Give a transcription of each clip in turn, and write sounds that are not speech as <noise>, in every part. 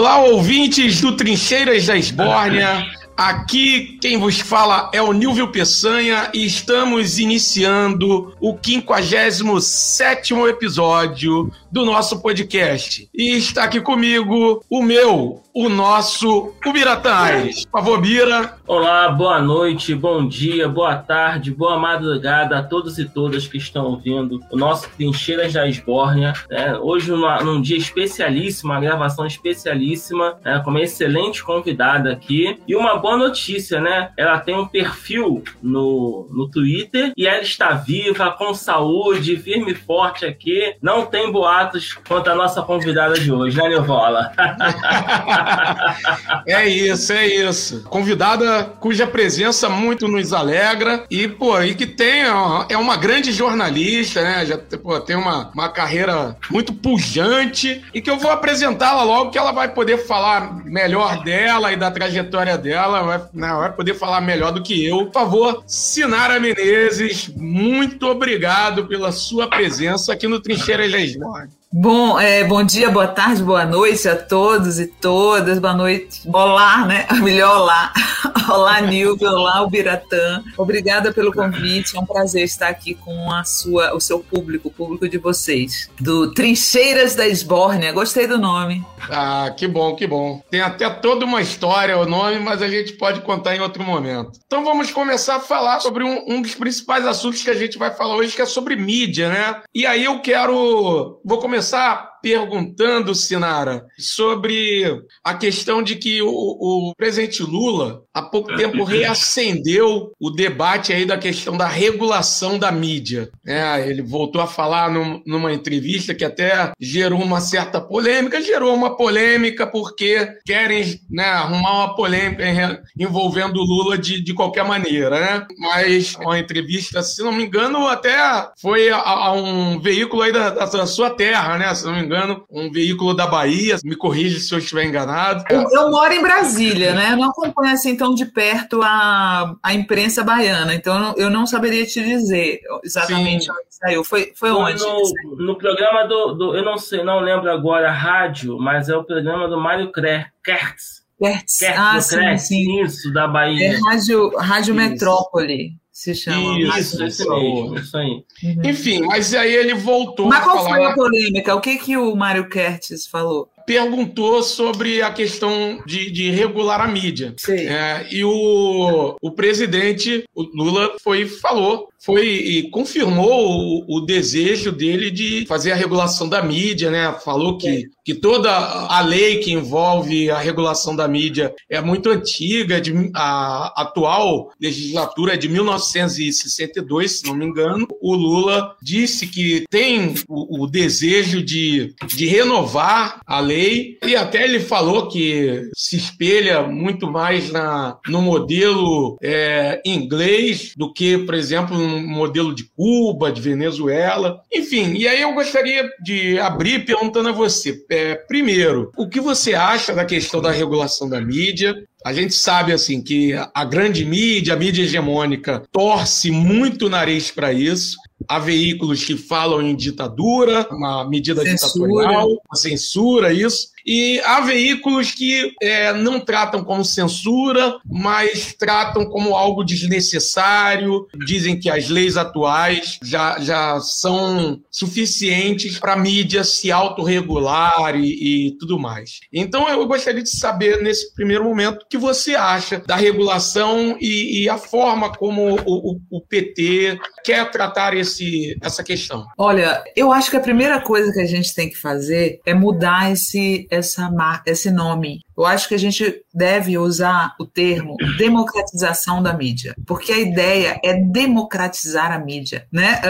Olá, ouvintes do Trincheiras da Esbórnia. Aqui quem vos fala é o Nilvio Peçanha e estamos iniciando o 57 episódio do nosso podcast. E está aqui comigo o meu, o nosso, o Aires. Por favor, Bira. Olá, boa noite, bom dia, boa tarde, boa madrugada a todos e todas que estão ouvindo o nosso Trincheiras da Esbórnia. Né? Hoje, num dia especialíssimo, uma gravação especialíssima, né? com uma excelente convidada aqui. E uma boa notícia, né? Ela tem um perfil no, no Twitter e ela está viva, com saúde, firme e forte aqui. Não tem boatos quanto a nossa convidada de hoje, né, Nilvola? <laughs> é isso, é isso. Convidada cuja presença muito nos alegra e, pô, e que tem, ó, é uma grande jornalista, né? Já pô, tem uma, uma carreira muito pujante e que eu vou apresentá-la logo que ela vai poder falar melhor dela e da trajetória dela, vai, né, vai poder falar melhor do que eu. Por favor, Sinara Menezes, muito obrigado pela sua presença aqui no Trincheiras Lesmore. time. Bom, é, bom dia, boa tarde, boa noite a todos e todas. Boa noite. Olá, né? <laughs> Melhor olá. <laughs> Olá, Nilvio. Olá, Ubiratã. Obrigada pelo convite. É um prazer estar aqui com a sua, o seu público, o público de vocês. Do Trincheiras da Esbórnia. Gostei do nome. Ah, que bom, que bom. Tem até toda uma história o nome, mas a gente pode contar em outro momento. Então vamos começar a falar sobre um, um dos principais assuntos que a gente vai falar hoje, que é sobre mídia, né? E aí eu quero. Vou começar começar perguntando, Sinara, sobre a questão de que o, o presidente Lula, há pouco tempo, reacendeu o debate aí da questão da regulação da mídia. É, ele voltou a falar num, numa entrevista que até gerou uma certa polêmica, gerou uma polêmica porque querem né, arrumar uma polêmica envolvendo o Lula de, de qualquer maneira, né? Mas uma entrevista, se não me engano, até foi a, a um veículo aí da, da sua terra, né? Se não me engano, um veículo da Bahia. Me corrija se eu estiver enganado. Eu, eu moro em Brasília, né? Eu não acompanho assim tão de perto a, a imprensa baiana, então eu não saberia te dizer exatamente Sim. onde saiu. Foi, foi, foi onde? No, no programa do, do, Eu não sei, não lembro agora a rádio, mas é o programa do Mário Kertz. Kertz. Kertz, ah, sim, sim. Isso, da Bahia. É Rádio, rádio Metrópole se chama. Isso, isso mesmo, isso aí. Uhum. Enfim, mas aí ele voltou. Mas qual falar... foi a polêmica? O que, que o Mário Kertes falou? perguntou sobre a questão de, de regular a mídia. É, e o, o presidente, o Lula, foi falou foi e confirmou o, o, desejo dele de fazer a regulação da mídia, né? Falou que, que toda a lei que envolve a regulação da mídia é muito antiga, de, a atual legislatura é de 1962, se não me engano. O Lula disse que tem o, o desejo de, de renovar a lei e até ele falou que se espelha muito mais na, no modelo é, inglês do que, por exemplo, modelo de Cuba, de Venezuela, enfim. E aí eu gostaria de abrir perguntando a você, é, primeiro, o que você acha da questão da regulação da mídia? A gente sabe assim que a grande mídia, a mídia hegemônica, torce muito o nariz para isso. Há veículos que falam em ditadura, uma medida censura. ditatorial, uma censura, isso. E há veículos que é, não tratam como censura, mas tratam como algo desnecessário. Dizem que as leis atuais já, já são suficientes para a mídia se autorregular e, e tudo mais. Então eu gostaria de saber, nesse primeiro momento, o que você acha da regulação e, e a forma como o, o, o PT quer tratar esse, essa questão. Olha, eu acho que a primeira coisa que a gente tem que fazer é mudar esse essa esse nome. Eu acho que a gente deve usar o termo democratização da mídia, porque a ideia é democratizar a mídia, né?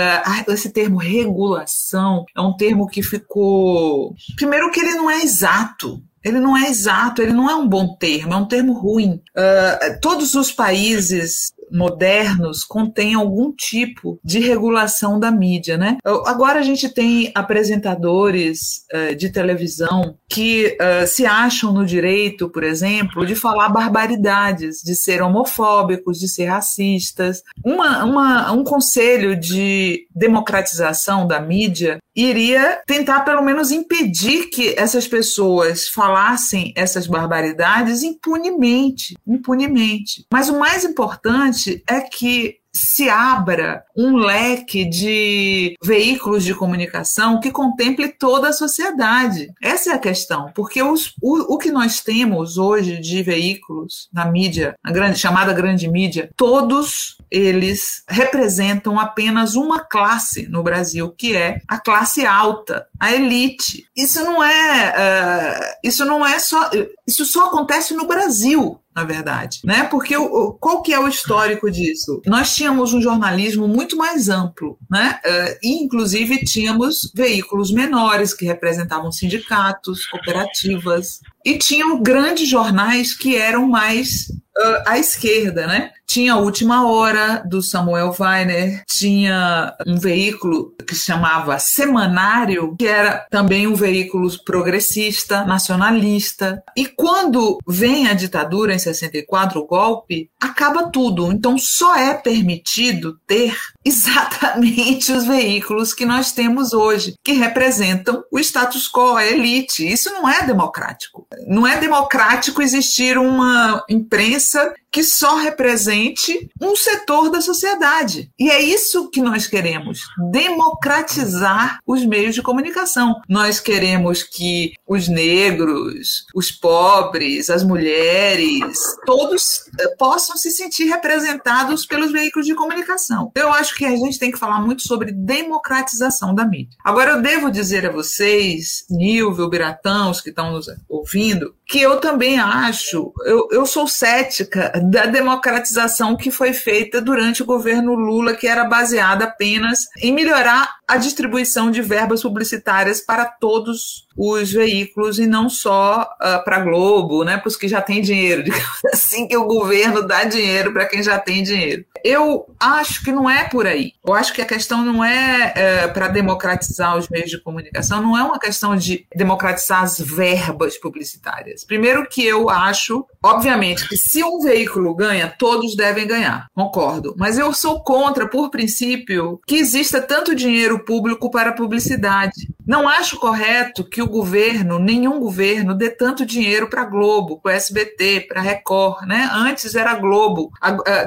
Uh, esse termo regulação é um termo que ficou, primeiro que ele não é exato, ele não é exato, ele não é um bom termo, é um termo ruim. Uh, todos os países modernos contêm algum tipo de regulação da mídia, né? Agora a gente tem apresentadores uh, de televisão que uh, se acham no direito, por exemplo, de falar barbaridades, de ser homofóbicos, de ser racistas. Uma, uma, um conselho de, democratização da mídia iria tentar, pelo menos, impedir que essas pessoas falassem essas barbaridades impunemente. Impunemente. Mas o mais importante é que se abra um leque de veículos de comunicação que contemple toda a sociedade. Essa é a questão, porque os, o, o que nós temos hoje de veículos na mídia, na grande, chamada grande mídia, todos eles representam apenas uma classe no Brasil, que é a classe alta, a elite. Isso não é, uh, isso não é só, isso só acontece no Brasil na verdade, né? Porque o, qual que é o histórico disso? Nós tínhamos um jornalismo muito mais amplo, né? Uh, e inclusive tínhamos veículos menores que representavam sindicatos, cooperativas e tinham grandes jornais que eram mais uh, à esquerda, né? Tinha a Última Hora, do Samuel Weiner, tinha um veículo que se chamava Semanário, que era também um veículo progressista, nacionalista. E quando vem a ditadura em 64, o golpe, acaba tudo. Então só é permitido ter <laughs> exatamente os veículos que nós temos hoje, que representam o status quo, a elite. Isso não é democrático. Não é democrático existir uma imprensa Mixer que só represente um setor da sociedade. E é isso que nós queremos: democratizar os meios de comunicação. Nós queremos que os negros, os pobres, as mulheres, todos eh, possam se sentir representados pelos veículos de comunicação. Eu acho que a gente tem que falar muito sobre democratização da mídia. Agora, eu devo dizer a vocês, Nilvio, Biratão, os que estão nos ouvindo, que eu também acho, eu, eu sou cética da democratização que foi feita durante o governo Lula, que era baseada apenas em melhorar a distribuição de verbas publicitárias para todos os veículos e não só uh, para a Globo, né, para os que já têm dinheiro, <laughs> assim que o governo dá dinheiro para quem já tem dinheiro. Eu acho que não é por aí. Eu acho que a questão não é, é para democratizar os meios de comunicação, não é uma questão de democratizar as verbas publicitárias. Primeiro que eu acho, obviamente, que se um veículo ganha, todos devem ganhar. Concordo. Mas eu sou contra, por princípio, que exista tanto dinheiro público para publicidade. Não acho correto que o governo, nenhum governo, dê tanto dinheiro para Globo, para SBT, para Record, né? Antes era Globo.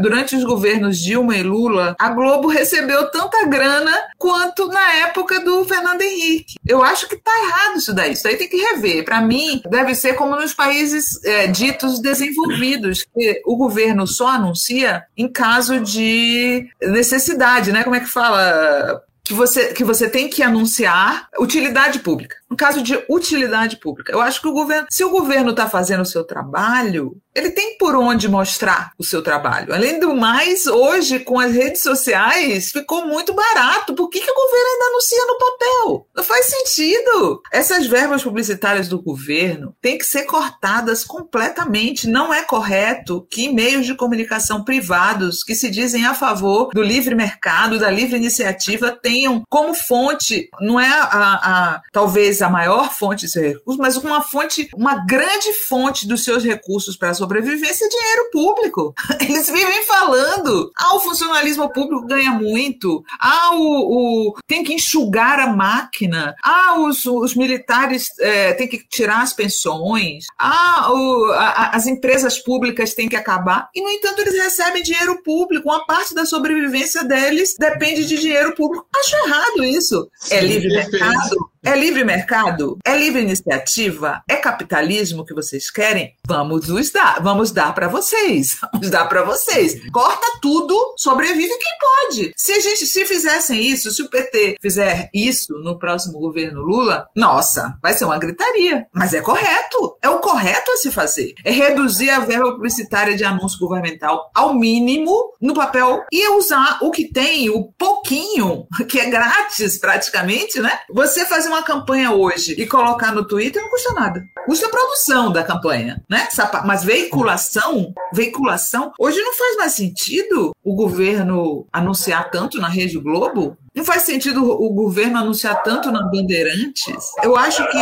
durante os governos Dilma e Lula, a Globo recebeu tanta grana quanto na época do Fernando Henrique. Eu acho que está errado isso daí. Isso aí tem que rever. Para mim, deve ser como nos países é, ditos desenvolvidos, que o governo só anuncia em caso de necessidade, né? Como é que fala? Que você, que você tem que anunciar utilidade pública. No caso de utilidade pública, eu acho que o governo, se o governo está fazendo o seu trabalho, ele tem por onde mostrar o seu trabalho. Além do mais, hoje, com as redes sociais, ficou muito barato. Por que, que o governo ainda anuncia no papel? Não faz sentido. Essas verbas publicitárias do governo têm que ser cortadas completamente. Não é correto que meios de comunicação privados que se dizem a favor do livre mercado, da livre iniciativa, tenham como fonte, não é a, a talvez a maior fonte de seus recursos, mas uma fonte, uma grande fonte dos seus recursos para a sobrevivência é dinheiro público. <laughs> Eles vivem falando. Ah, o funcionalismo público ganha muito. Ah, o, o tem que enxugar a máquina. Ah, os, os militares é, têm que tirar as pensões. Ah, o, a, as empresas públicas têm que acabar. E, no entanto, eles recebem dinheiro público. Uma parte da sobrevivência deles depende de dinheiro público. Acho errado isso. É Sim, é livre mercado? É livre mercado? É livre iniciativa? É capitalismo que vocês querem? Vamos nos dar, vamos dar para vocês. <laughs> Vamos dar para vocês. Corta tudo, sobrevive quem pode. Se a gente se fizessem isso, se o PT fizer isso no próximo governo Lula, nossa, vai ser uma gritaria. Mas é correto. É o correto a se fazer. É reduzir a verba publicitária de anúncio governamental ao mínimo no papel e usar o que tem, o pouquinho, <laughs> que é grátis praticamente, né? Você fazer uma campanha hoje e colocar no Twitter não custa nada. Custa a produção da campanha, né? Mas veiculação, veiculação, hoje não faz mais sentido o governo anunciar tanto na Rede Globo. Não faz sentido o governo anunciar tanto na Bandeirantes. Eu acho que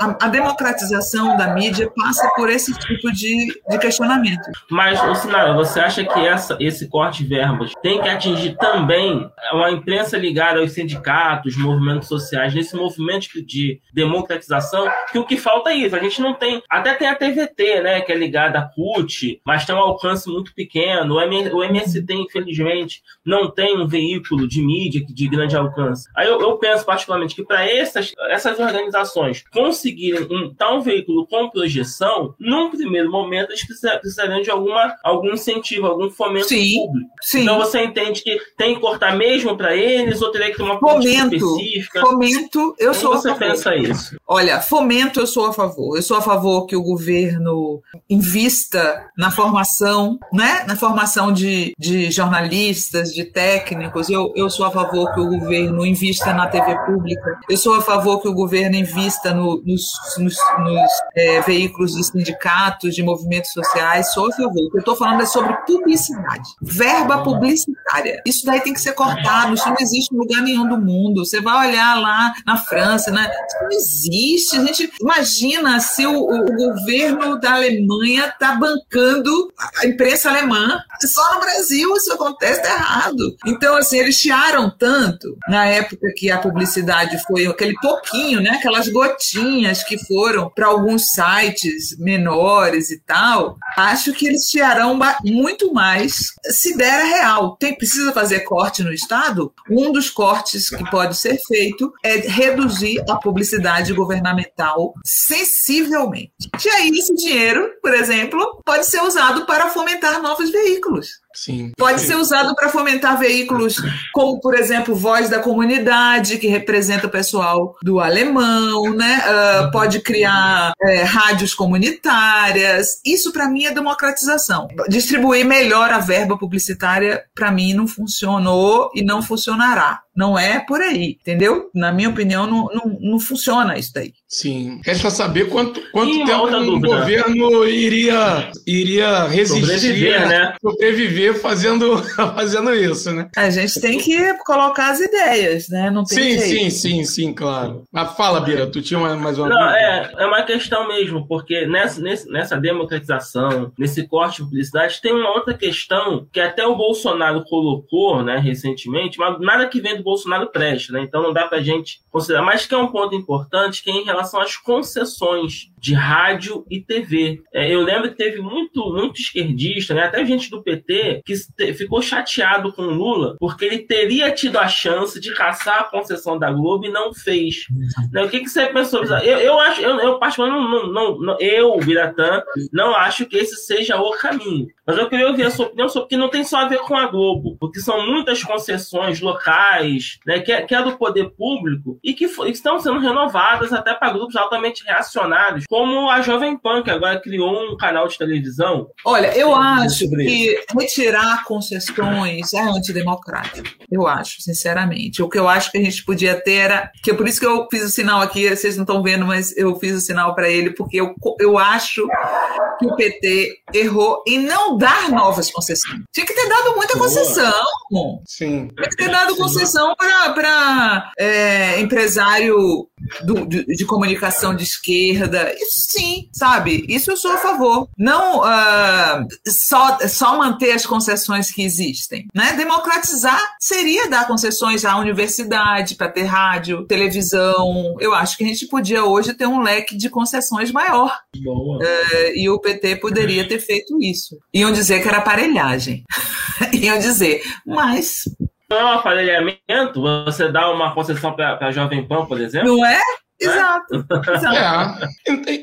a, a, democratização da mídia passa por esse tipo de, de questionamento. Mas, Sinara, você acha que essa, esse corte de verbas tem que atingir também uma imprensa ligada aos sindicatos, movimentos sociais, nesse movimento de democratização? Que o que falta é isso. A gente não tem. Até tem a TVT, né, que é ligada à CUT, mas tem um alcance muito pequeno. O, M, o MST, infelizmente, não tem um veículo de mídia de grande alcance. Aí eu, eu penso, particularmente, que para essas, essas organizações conseguirem um tal veículo com projeção, num primeiro momento, eles precisariam de alguma, algum incentivo, algum fomento sim, público. Sim. Então você entende que tem que cortar mesmo para eles ou teria que ter uma fomento, específica? Fomento, eu Como sou você a favor. pensa isso? Olha, fomento eu sou a favor. Eu sou a favor que o governo invista na formação, né? Na formação de, de jornalistas, de técnicos. Eu, eu sou a favor que o governo invista na TV pública. Eu sou a favor que o governo invista no, nos, nos, nos é, veículos dos sindicatos, de movimentos sociais. Sou a favor. O que eu estou falando é sobre publicidade. Verba publicitária. Isso daí tem que ser cortado. Isso não existe em lugar nenhum do mundo. Você vai olhar lá na França, né? Isso não existe. A gente imagina se o, o governo da Alemanha está bancando a imprensa alemã. Só no Brasil isso acontece tá errado. Então, assim, eles chiaram tanto na época que a publicidade foi aquele pouquinho, né? Aquelas gotinhas que foram para alguns sites menores e tal. Acho que eles chiarão muito mais se der a real. Tem, precisa fazer corte no Estado? Um dos cortes que pode ser feito é reduzir a publicidade governamental sensivelmente. E aí, esse dinheiro, por exemplo, pode ser usado para fomentar novos veículos versículos. Sim. Pode ser usado para fomentar veículos como, por exemplo, Voz da Comunidade, que representa o pessoal do alemão, né? Uh, pode criar é, rádios comunitárias. Isso, para mim, é democratização. Distribuir melhor a verba publicitária, para mim, não funcionou e não funcionará. Não é por aí, entendeu? Na minha opinião, não, não, não funciona isso daí. Sim. Resta saber quanto, quanto tempo o governo iria, iria resistir, sobreviver, né? sobreviver fazendo, <laughs> fazendo isso, né? A gente tem que colocar as ideias, né? Não tem sim, jeito. sim, sim, sim, claro. Mas fala, Bira, tu tinha mais uma Não, é, é uma questão mesmo, porque nessa, nessa democratização, nesse corte de publicidade, tem uma outra questão que até o Bolsonaro colocou, né, recentemente, mas nada que vem do Bolsonaro presta, né? Então não dá para a gente considerar. Mas que é um ponto importante que é em relação às concessões de rádio e TV. É, eu lembro que teve muito, muito esquerdista, né? até gente do PT, que ficou chateado com o Lula porque ele teria tido a chance de caçar a concessão da Globo e não fez. Né? O que, que você pensou? Eu, eu acho, eu, eu particularmente, não, não, não, eu, Biratã, não acho que esse seja o caminho. Mas eu queria ouvir a sua opinião sobre que não tem só a ver com a Globo, porque são muitas concessões locais, né, que, é, que é do poder público e que, foi, estão sendo renovadas até para grupos altamente reacionários como a Jovem Pan, que agora criou um canal de televisão. Olha, eu acho que retirar concessões é antidemocrático. Eu acho, sinceramente. O que eu acho que a gente podia ter era. Que é por isso que eu fiz o sinal aqui, vocês não estão vendo, mas eu fiz o sinal para ele, porque eu, eu acho que o PT errou em não dar novas concessões. Tinha que ter dado muita Boa. concessão. Sim. Tinha que ter dado concessão para é, empresário do, de, de, comunicação de esquerda. Isso sim, sabe? Isso eu sou a favor. Não uh, só, só manter as concessões que existem. Né? Democratizar seria dar concessões à universidade para ter rádio, televisão. Eu acho que a gente podia hoje ter um leque de concessões maior. Uh, e o PT poderia ter feito isso. Iam dizer que era aparelhagem. <laughs> Iam dizer, mas não é um aparelhamento? Você dá uma concessão para a Jovem Pan, por exemplo? Não é? Exato. exato. É.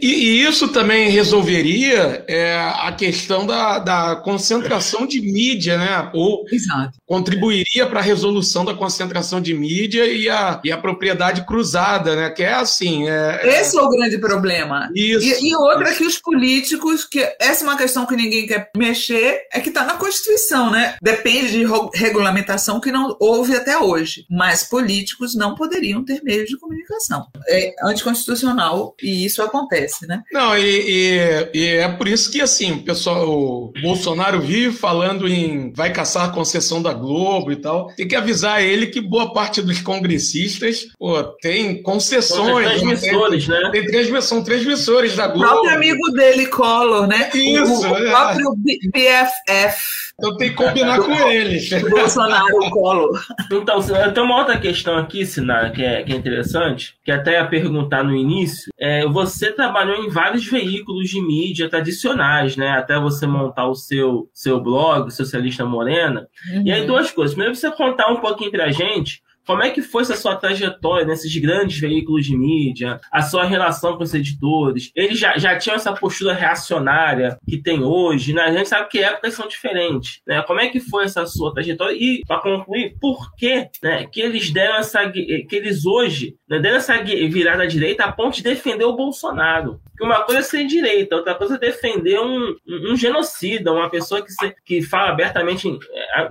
E, e, isso também resolveria é, a questão da, da concentração de mídia, né? Ou exato. contribuiria para a resolução da concentração de mídia e a, e a propriedade cruzada, né? Que é assim. É, é Esse é o grande problema. Isso. E, e outra que os políticos, que essa é uma questão que ninguém quer mexer, é que está na Constituição, né? Depende de regulamentação que não houve até hoje. Mas políticos não poderiam ter meios de comunicação. É, é anticonstitucional e isso acontece, né? Não, e, e, e, é por isso que, assim, pessoal, o Bolsonaro vive falando em vai caçar a concessão da Globo e tal. Tem que avisar ele que boa parte dos congressiss pô, tem concessões. Tem transmissores, tem, né? Tem transmissão, transmissores da Globo. O próprio amigo dele, Collor, né? Isso. O, o próprio BFF. Então tem que combinar com eles. Bolsonaro, o Collor. Então, tem uma outra questão aqui, Sinara, que é, que é interessante, que até ia perguntar no início. É, você trabalhou em vários veículos de mídia tradicionais, né? Até você montar o seu, seu blog, Socialista Morena. Uhum. E aí, uhum. duas coisas. Primeiro, você contar um pouquinho pra gente como é que foi essa sua trajetória nesses grandes veículos de mídia, a sua relação com os editores? Eles já, já tinham essa postura reacionária que tem hoje, né? A gente sabe que épocas são diferentes, né? Como é que foi essa sua trajetória? E, para concluir, por que, né, que eles deram essa... que eles hoje deram essa virada à direita a ponto de defender o Bolsonaro? Porque uma coisa é ser direita, outra coisa é defender um, um, um genocida, uma pessoa que, se, que fala abertamente em,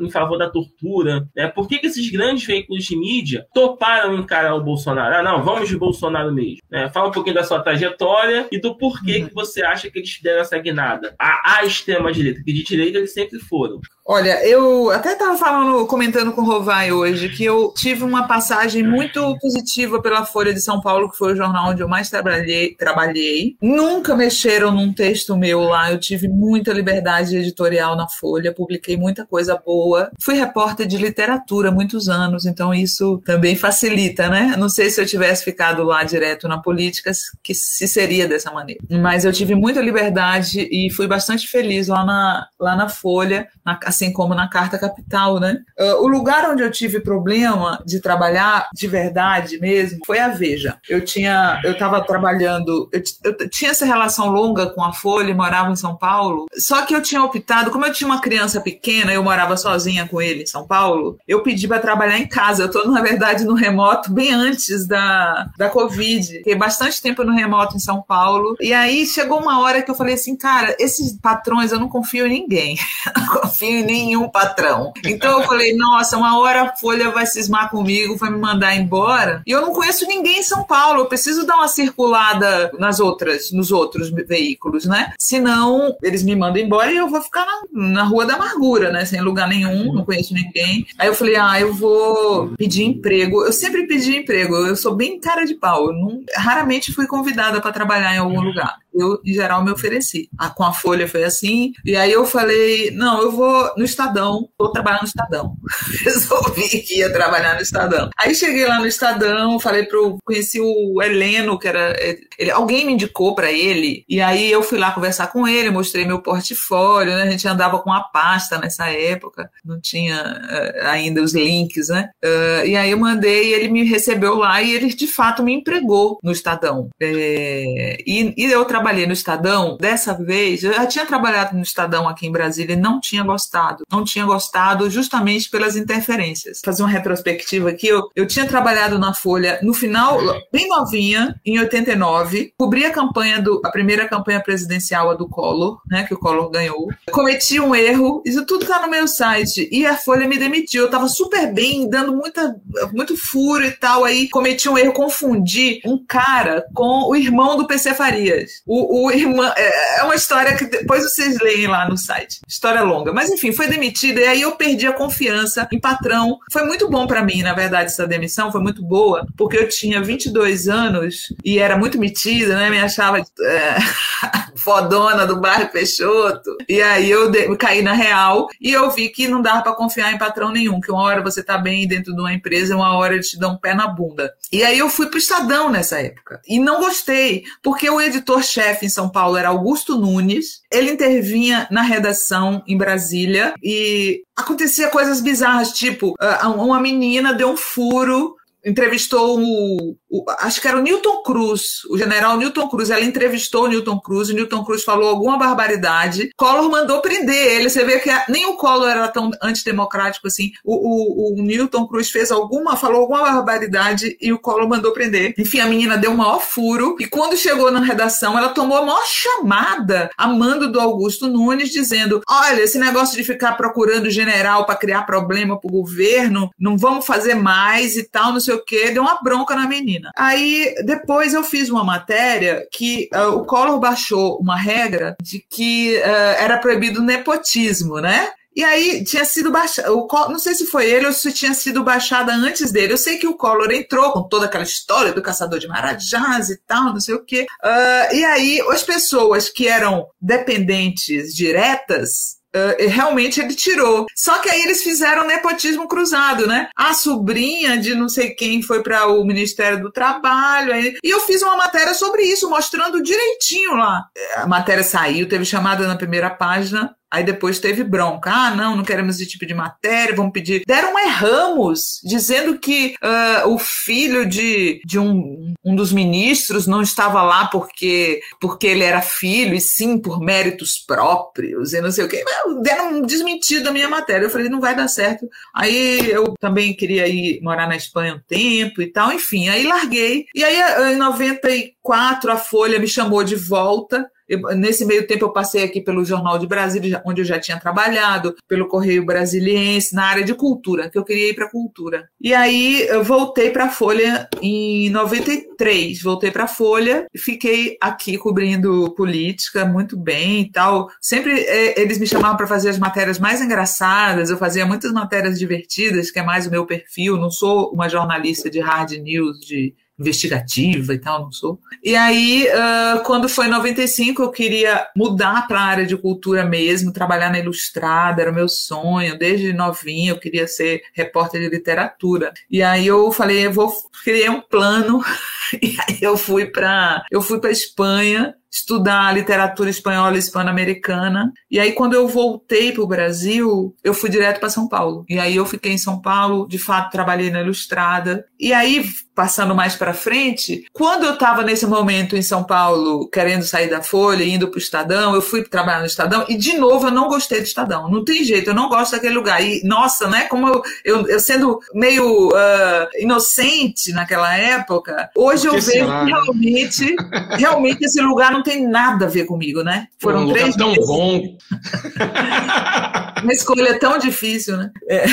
em, favor da tortura. Né? Por que, que esses grandes veículos de mídia toparam encarar o Bolsonaro? Ah, não, vamos de Bolsonaro mesmo. Né? Fala um pouquinho da sua trajetória e do porquê uhum. que você acha que eles deram essa guinada. A, a extrema-direita, que de direita eles sempre foram. Olha, eu até estava falando, comentando com o Rovai hoje, que eu tive uma passagem muito positiva pela Folha de São Paulo, que foi o jornal onde eu mais trabalhei. trabalhei. Nunca mexeram num texto meu lá, eu tive muita liberdade editorial na Folha, publiquei muita coisa boa. Fui repórter de literatura muitos anos, então isso também facilita, né? Não sei se eu tivesse ficado lá direto na política, que se seria dessa maneira. Mas eu tive muita liberdade e fui bastante feliz lá na, lá na Folha, na assim como na Carta Capital, né? Uh, o lugar onde eu tive problema de trabalhar de verdade mesmo foi a Veja. Eu tinha, eu estava trabalhando, eu, eu, tinha essa relação longa com a Folha, morava em São Paulo. Só que eu tinha optado, como eu tinha uma criança pequena, eu morava sozinha com ele em São Paulo. Eu pedi para trabalhar em casa. Eu estou na verdade no remoto bem antes da da Covid. Fiquei bastante tempo no remoto em São Paulo. E aí chegou uma hora que eu falei assim, cara, esses patrões eu não confio em ninguém. <laughs> não confio em nenhum patrão. Então eu falei, nossa, uma hora a Folha vai cismar comigo, vai me mandar embora. E eu não conheço ninguém em São Paulo, eu preciso dar uma circulada nas outras, nos outros veículos, né? Senão eles me mandam embora e eu vou ficar na, na Rua da Amargura, né? Sem lugar nenhum, não conheço ninguém. Aí eu falei, ah, eu vou pedir emprego. Eu sempre pedi emprego, eu sou bem cara de pau. Não, raramente fui convidada para trabalhar em algum lugar eu, em geral, me ofereci. A, com a Folha foi assim. E aí eu falei: não, eu vou no Estadão, vou trabalhar no Estadão. <laughs> Resolvi que ia trabalhar no Estadão. Aí cheguei lá no Estadão, falei pro. Conheci o Heleno, que era. Ele, alguém me indicou para ele. E aí eu fui lá conversar com ele, mostrei meu portfólio, né? A gente andava com a pasta nessa época, não tinha uh, ainda os links, né? Uh, e aí eu mandei, ele me recebeu lá e ele de fato me empregou no Estadão. É, e, e eu trabalhei trabalhei no Estadão, dessa vez, eu já tinha trabalhado no Estadão aqui em Brasília e não tinha gostado. Não tinha gostado justamente pelas interferências. Fazer uma retrospectiva aqui, eu, eu tinha trabalhado na Folha no final, bem novinha, em 89, cobri a campanha do, a primeira campanha presidencial, a do Collor, né, que o Collor ganhou. Cometi um erro, isso tudo tá no meu site, e a Folha me demitiu. Eu tava super bem, dando muita, muito furo e tal, aí cometi um erro, confundi um cara com o irmão do PC Farias. O, o irmão. É, é uma história que depois vocês leem lá no site. História longa. Mas enfim, foi demitida e aí eu perdi a confiança em patrão. Foi muito bom para mim, na verdade, essa demissão. Foi muito boa, porque eu tinha 22 anos e era muito metida, né? Me achava é, <laughs> fodona do bairro Peixoto. E aí eu de, caí na real e eu vi que não dava para confiar em patrão nenhum. Que uma hora você tá bem dentro de uma empresa, uma hora eles te dão um pé na bunda. E aí eu fui pro Estadão nessa época. E não gostei, porque o editor-chefe chefe em São Paulo era Augusto Nunes. Ele intervinha na redação em Brasília e acontecia coisas bizarras, tipo, ah, uma menina deu um furo entrevistou o, o, acho que era o Newton Cruz, o general Newton Cruz. Ela entrevistou o Newton Cruz, o Newton Cruz falou alguma barbaridade. Collor mandou prender ele. Você vê que nem o Collor era tão antidemocrático assim. O, o, o Newton Cruz fez alguma, falou alguma barbaridade e o Collor mandou prender. Enfim, a menina deu o maior furo e quando chegou na redação, ela tomou a maior chamada a mando do Augusto Nunes, dizendo: Olha, esse negócio de ficar procurando general para criar problema para o governo, não vamos fazer mais e tal, não sei sei o quê, deu uma bronca na menina. Aí depois eu fiz uma matéria que uh, o Collor baixou uma regra de que uh, era proibido nepotismo, né? E aí tinha sido baixado, não sei se foi ele ou se tinha sido baixada antes dele. Eu sei que o Collor entrou com toda aquela história do caçador de marajás e tal, não sei o quê. Uh, e aí as pessoas que eram dependentes diretas Uh, realmente ele tirou. Só que aí eles fizeram nepotismo cruzado, né? A sobrinha de não sei quem foi para o Ministério do Trabalho. Aí, e eu fiz uma matéria sobre isso, mostrando direitinho lá. A matéria saiu, teve chamada na primeira página. Aí depois teve bronca. Ah, não, não queremos esse tipo de matéria, vamos pedir. Deram erramos, dizendo que uh, o filho de, de um, um dos ministros não estava lá porque, porque ele era filho, e sim por méritos próprios, e não sei o quê. Deram um desmentido da minha matéria. Eu falei, não vai dar certo. Aí eu também queria ir morar na Espanha um tempo e tal, enfim, aí larguei. E aí, em 94, a Folha me chamou de volta eu, nesse meio tempo, eu passei aqui pelo Jornal de Brasília, onde eu já tinha trabalhado, pelo Correio Brasiliense, na área de cultura, que eu queria ir para cultura. E aí eu voltei para a Folha em 93, voltei para a Folha, fiquei aqui cobrindo política muito bem e tal. Sempre é, eles me chamavam para fazer as matérias mais engraçadas, eu fazia muitas matérias divertidas, que é mais o meu perfil. Não sou uma jornalista de hard news, de investigativa e tal, não sou. E aí, uh, quando foi em 95, eu queria mudar para a área de cultura mesmo, trabalhar na Ilustrada, era o meu sonho, desde novinha eu queria ser repórter de literatura. E aí eu falei, eu vou criar um plano, <laughs> e aí eu fui para eu fui para Espanha estudar literatura espanhola e hispano-americana. E aí, quando eu voltei para o Brasil, eu fui direto para São Paulo. E aí, eu fiquei em São Paulo, de fato, trabalhei na Ilustrada. E aí, passando mais para frente, quando eu estava nesse momento em São Paulo, querendo sair da Folha, indo para o Estadão, eu fui trabalhar no Estadão e, de novo, eu não gostei do Estadão. Não tem jeito, eu não gosto daquele lugar. E, nossa, né, como eu, eu, eu sendo meio uh, inocente naquela época, hoje eu vejo será? que realmente, realmente esse lugar não tem nada a ver comigo, né? Foram um três tão meses. bom. <laughs> Uma escolha tão difícil, né? É.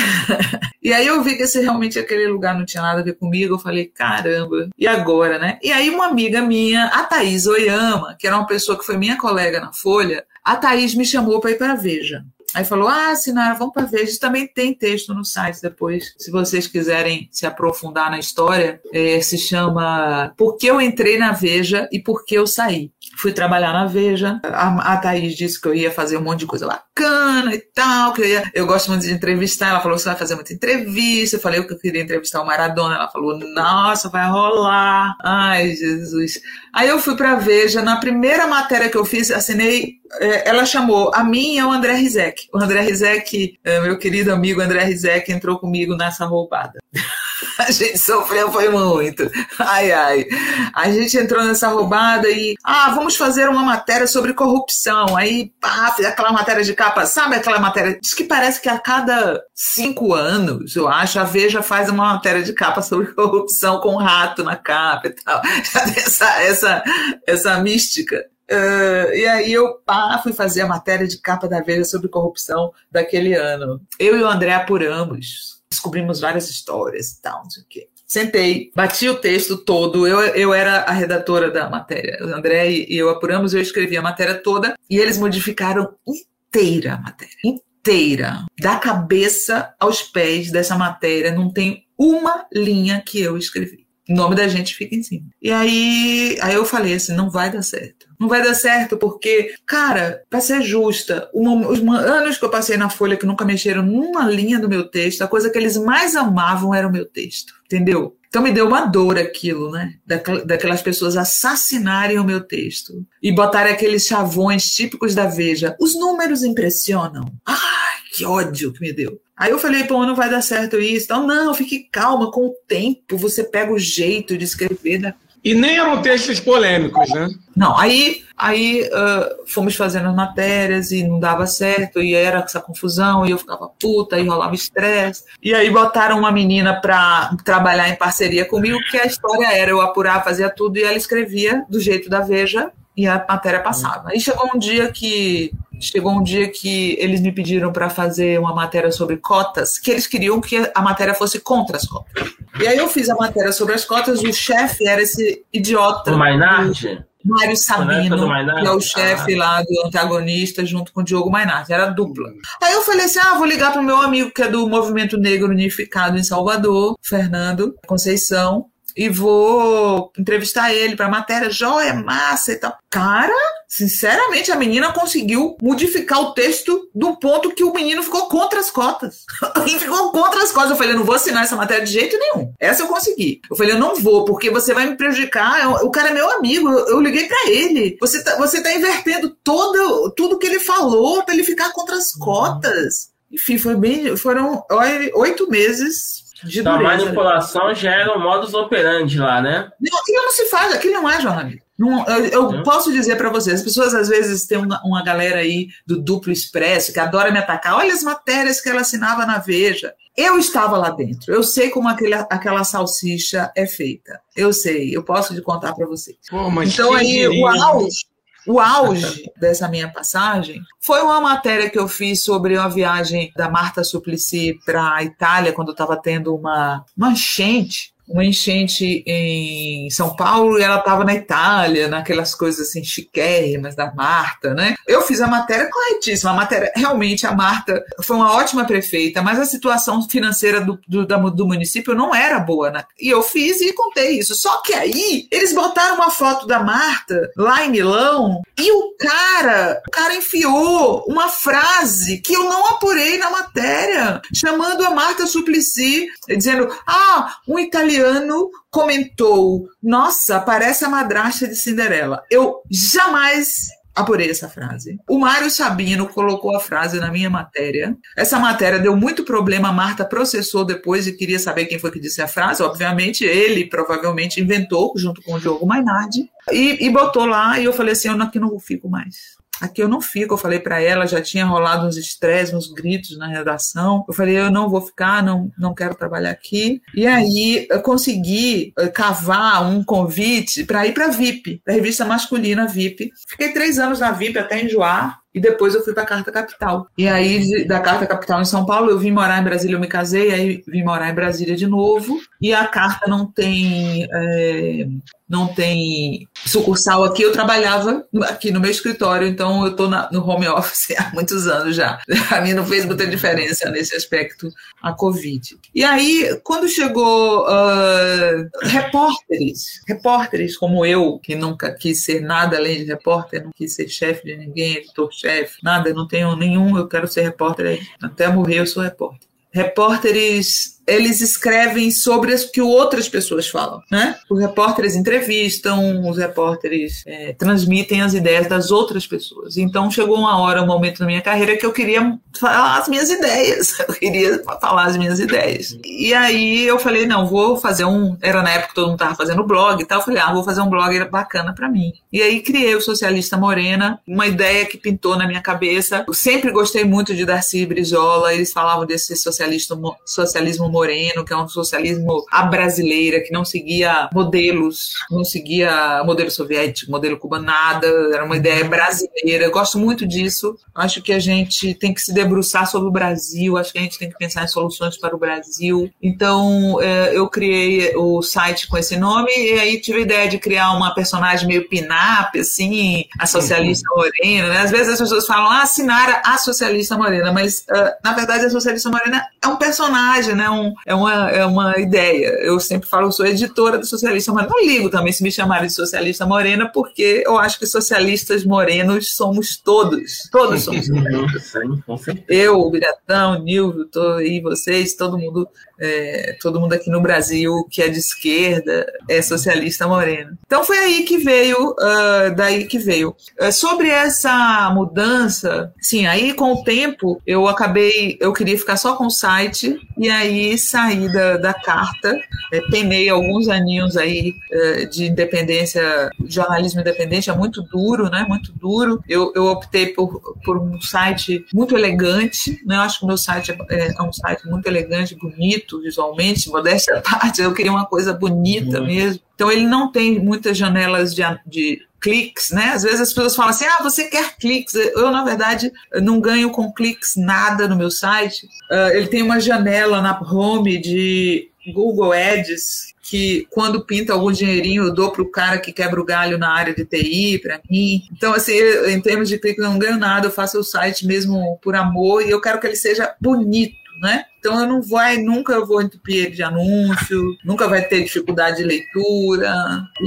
E aí eu vi que esse realmente aquele lugar não tinha nada a ver comigo. Eu falei, caramba, e agora, né? E aí uma amiga minha, a Thaís Oyama, que era uma pessoa que foi minha colega na Folha, a Thaís me chamou para ir para a Veja. Aí falou: Ah, Sinara, vamos para Veja. Também tem texto no site depois, se vocês quiserem se aprofundar na história. É, se chama Por que eu entrei na Veja e por que eu saí. Fui trabalhar na Veja. A, a Thaís disse que eu ia fazer um monte de coisa bacana e tal. Que eu, ia, eu gosto muito de entrevistar. Ela falou: Você vai fazer muita entrevista. Eu falei que eu queria entrevistar o Maradona. Ela falou: Nossa, vai rolar. Ai, Jesus. Aí eu fui para Veja. Na primeira matéria que eu fiz, assinei é, ela chamou a mim e ao André Rizek. O André Rizek, é, meu querido amigo André Rizek, entrou comigo nessa roubada. <laughs> A gente sofreu, foi muito. Ai, ai. A gente entrou nessa roubada e, ah, vamos fazer uma matéria sobre corrupção. Aí, pá, aquela matéria de capa, sabe aquela matéria? Diz que parece que a cada cinco anos, eu acho, a Veja faz uma matéria de capa sobre corrupção com um rato na capa e tal. <laughs> Essa, essa, essa mística. Uh, e aí eu pá, fui fazer a matéria de capa da Veja sobre corrupção daquele ano. Eu e o André apuramos, descobrimos várias histórias e tal, não sei o quê. Sentei, bati o texto todo, eu, eu era a redatora da matéria. O André e eu apuramos, eu escrevi a matéria toda e eles modificaram inteira a matéria. Inteira. Da cabeça aos pés dessa matéria, não tem uma linha que eu escrevi. O nome da gente fica em cima. E aí, aí eu falei assim: não vai dar certo. Não vai dar certo porque, cara, para ser justa, uma, os anos que eu passei na Folha que nunca mexeram numa linha do meu texto, a coisa que eles mais amavam era o meu texto, entendeu? Então me deu uma dor aquilo, né? Daquelas pessoas assassinarem o meu texto e botarem aqueles chavões típicos da Veja. Os números impressionam. Ai, que ódio que me deu. Aí eu falei, pô, não vai dar certo isso. Então, não, fique calma, com o tempo você pega o jeito de escrever. Né? E nem eram textos polêmicos, né? Não, aí, aí uh, fomos fazendo as matérias e não dava certo, e era essa confusão, e eu ficava puta, e rolava estresse. E aí botaram uma menina para trabalhar em parceria comigo, que a história era eu apurar, fazia tudo, e ela escrevia do jeito da Veja, e a matéria passava. Aí chegou um dia que chegou um dia que eles me pediram para fazer uma matéria sobre cotas, que eles queriam que a matéria fosse contra as cotas. E aí eu fiz a matéria sobre as cotas, o chefe era esse idiota. O Mainardi? Mário Sabino, que é o chefe ah. lá do antagonista, junto com o Diogo Mainardi, era dupla. Aí eu falei assim: ah, vou ligar pro meu amigo que é do Movimento Negro Unificado em Salvador, Fernando Conceição, e vou entrevistar ele para matéria, joia, massa e tal. Cara, sinceramente, a menina conseguiu modificar o texto do ponto que o menino ficou contra as cotas. <laughs> Ele ficou contra as cotas. Eu falei, eu não vou assinar essa matéria de jeito nenhum. Essa eu consegui. Eu falei, eu não vou, porque você vai me prejudicar. O cara é meu amigo, eu, eu liguei para ele. Você tá, você tá invertendo todo, tudo que ele falou para ele ficar contra as cotas. Enfim, foi bem. Foram oito meses de então, a manipulação já era o modus operandi lá, né? Não, aquilo não se faz, aquilo não é jornalismo. Não, eu, eu posso dizer para vocês, as pessoas às vezes têm uma, uma, galera aí do duplo expresso que adora me atacar. Olha as matérias que ela assinava na Veja. Eu estava lá dentro. Eu sei como aquele, aquela salsicha é feita. Eu sei. Eu posso te contar para vocês. Pô, então aí o auge, o auge dessa minha passagem foi uma matéria que eu fiz sobre uma viagem da Marta Suplicy para a Itália, quando estava tendo uma, uma enchente uma enchente em São Paulo e ela estava na Itália, naquelas coisas assim chiquérrimas da Marta, né? Eu fiz a matéria corretíssima. A matéria, realmente, a Marta foi uma ótima prefeita, mas a situação financeira do, do, do município não era boa, né? E eu fiz e contei isso. Só que aí, eles botaram uma foto da Marta lá em Milão e o cara, o cara enfiou uma frase que eu não apurei na matéria, chamando a Marta Suplicy, dizendo: ah, um italiano italiano comentou: Nossa, parece a madrasta de Cinderela. Eu jamais apurei essa frase. O Mário Sabino colocou a frase na minha matéria. Essa matéria deu muito problema. A Marta processou depois e queria saber quem foi que disse a frase. Obviamente, ele provavelmente inventou, junto com o Diogo Mainardi, e, e botou lá. E eu falei assim: Eu aqui não fico mais. Aqui eu não fico, eu falei para ela, já tinha rolado uns estresses, uns gritos na redação. Eu falei, eu não vou ficar, não, não quero trabalhar aqui. E aí eu consegui eh, cavar um convite para ir para VIP, para a revista masculina VIP. Fiquei três anos na VIP até enjoar. E depois eu fui para Carta Capital. E aí, da Carta Capital em São Paulo, eu vim morar em Brasília, eu me casei, aí vim morar em Brasília de novo. E a Carta não tem. É, não tem sucursal aqui, eu trabalhava aqui no meu escritório, então eu estou no home office <laughs> há muitos anos já. A mim não fez muita diferença nesse aspecto a Covid. E aí, quando chegou uh, repórteres, repórteres como eu, que nunca quis ser nada além de repórter, não quis ser chefe de ninguém, editor chefe, nada, não tenho nenhum, eu quero ser repórter, até morrer eu sou repórter. Repórteres eles escrevem sobre o que outras pessoas falam, né? Os repórteres entrevistam, os repórteres é, transmitem as ideias das outras pessoas. Então chegou uma hora, um momento na minha carreira que eu queria falar as minhas ideias, <laughs> eu queria falar as minhas ideias. E aí eu falei, não, vou fazer um, era na época que todo mundo estava fazendo blog e tal, eu falei, ah, vou fazer um blog bacana para mim. E aí criei o Socialista Morena, uma ideia que pintou na minha cabeça. Eu sempre gostei muito de Darcy Brizola, eles falavam desse socialismo, socialismo Moreno, que é um socialismo à brasileira, que não seguia modelos, não seguia modelo soviético, modelo cubano, nada, era uma ideia brasileira. Eu gosto muito disso. Acho que a gente tem que se debruçar sobre o Brasil, acho que a gente tem que pensar em soluções para o Brasil. Então, é, eu criei o site com esse nome e aí tive a ideia de criar uma personagem meio pinap, assim, a socialista uhum. morena. Né? Às vezes as pessoas falam, ah, Sinara, a socialista morena, mas uh, na verdade a socialista morena é um personagem, né? Um, é, uma, é uma ideia. Eu sempre falo, eu sou editora do Socialista Morena. Não ligo também se me chamarem de Socialista Morena, porque eu acho que socialistas morenos somos todos. Todos somos <laughs> morenos. Eu, o Biratão, o Nilvio, e vocês, todo mundo é, todo mundo aqui no Brasil que é de esquerda é socialista moreno. Então foi aí que veio, uh, daí que veio. Uh, sobre essa mudança, sim, aí com o tempo eu acabei, eu queria ficar só com o site e aí saí da, da carta, é, penei alguns aninhos aí uh, de independência, jornalismo independente, é muito duro, né? Muito duro. Eu, eu optei por, por um site muito elegante, né? Eu acho que o meu site é, é um site muito elegante, bonito bonito visualmente, modéstia à parte, eu queria uma coisa bonita uhum. mesmo. Então ele não tem muitas janelas de, de cliques, né? Às vezes as pessoas falam assim: ah, você quer cliques? Eu, na verdade, não ganho com cliques nada no meu site. Uh, ele tem uma janela na home de Google Ads, que quando pinta algum dinheirinho eu dou para o cara que quebra o galho na área de TI, para mim. Então, assim, eu, em termos de clique, eu não ganho nada, eu faço o site mesmo por amor e eu quero que ele seja bonito, né? Então eu não vai, nunca eu vou entupir ele de anúncio, nunca vai ter dificuldade de leitura.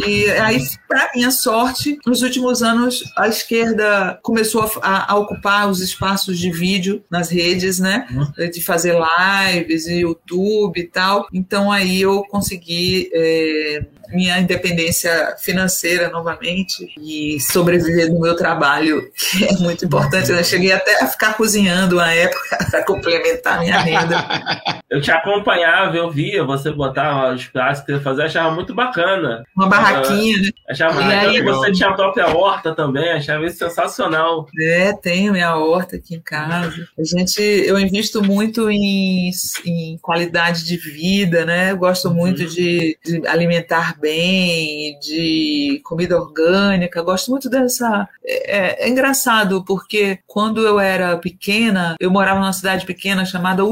E aí, para minha sorte, nos últimos anos a esquerda começou a, a, ocupar os espaços de vídeo nas redes, né? Uhum. De fazer lives, YouTube e tal. Então aí eu consegui é, minha independência financeira novamente e sobreviver no meu trabalho, que é muito importante. Eu cheguei até a ficar cozinhando uma época <laughs> para complementar minha renda. <laughs> Eu te acompanhava, eu via você botar os pratos que você fazia, achava muito bacana. Uma barraquinha, né? Achava e aí, você tinha a própria horta também, achava isso sensacional. É, tenho minha horta aqui em casa. A gente, eu invisto muito em, em qualidade de vida, né? Eu gosto uhum. muito de, de alimentar bem, de comida orgânica, gosto muito dessa. É, é, engraçado, porque quando eu era pequena, eu morava numa cidade pequena chamada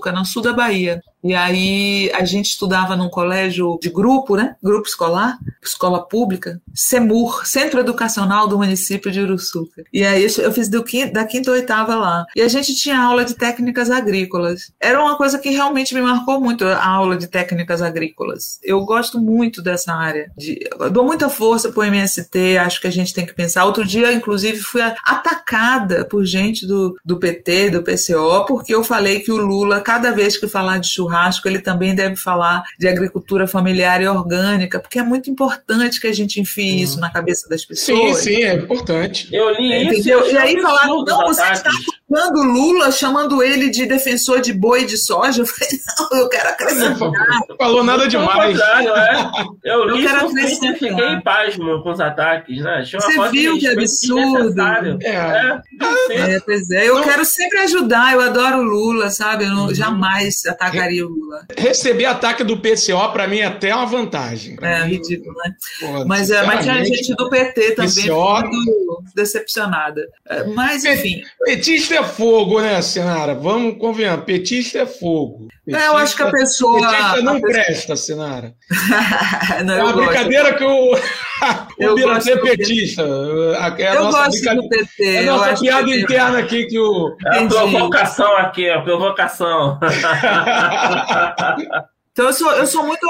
Uruçuca, no sul da Bahia. E aí a gente estudava num colégio de grupo, né? Grupo escolar, escola pública, CEMUR, Centro Educacional do município de Uruçuca. E aí eu fiz quinto, da quinta ou oitava lá. E a gente tinha aula de técnicas agrícolas. Era uma coisa que realmente me marcou muito, a aula de técnicas agrícolas. Eu gosto muito dessa área. De, dou muita força para o MST, acho que a gente tem que pensar. Outro dia, inclusive, fui atacada por gente do, do PT, do PCO, porque eu falei que o Lula, cada vez que falar de churrasco, churrasco, ele também deve falar de agricultura familiar e orgânica, porque é muito importante que a gente enfie hum. isso na cabeça das pessoas. Sim, sim, é importante. Eu li isso. E aí falaram, não, você está culpando Lula, chamando ele de defensor de boi de soja. <laughs> Eu falei, não, eu quero acrescentar. Não falou nada demais. É. Eu li eu isso e fiquei pasmo com os ataques, né? Você viu que absurdo. É. É, é, pois é, eu não. quero sempre ajudar, eu adoro o Lula, sabe? Eu não, uhum. jamais atacaria o Lula. Receber ataque do PCO, para mim, é até uma vantagem. É, ridículo, né? Pô, mas, é, mas tinha gente do PT também PCO... muito decepcionada. É, mas, enfim. Petista é fogo, né, Senara? Vamos convenhar. Petista é fogo. Petista, é, eu acho que a pessoa. Petista não pessoa... presta, Senara. <laughs> não, é uma brincadeira que o. o Biratê é petista. É a eu gosto do PT. É a nossa piada interna aqui que o. É a provocação aqui, a provocação. <laughs> Então, eu sou, eu sou muito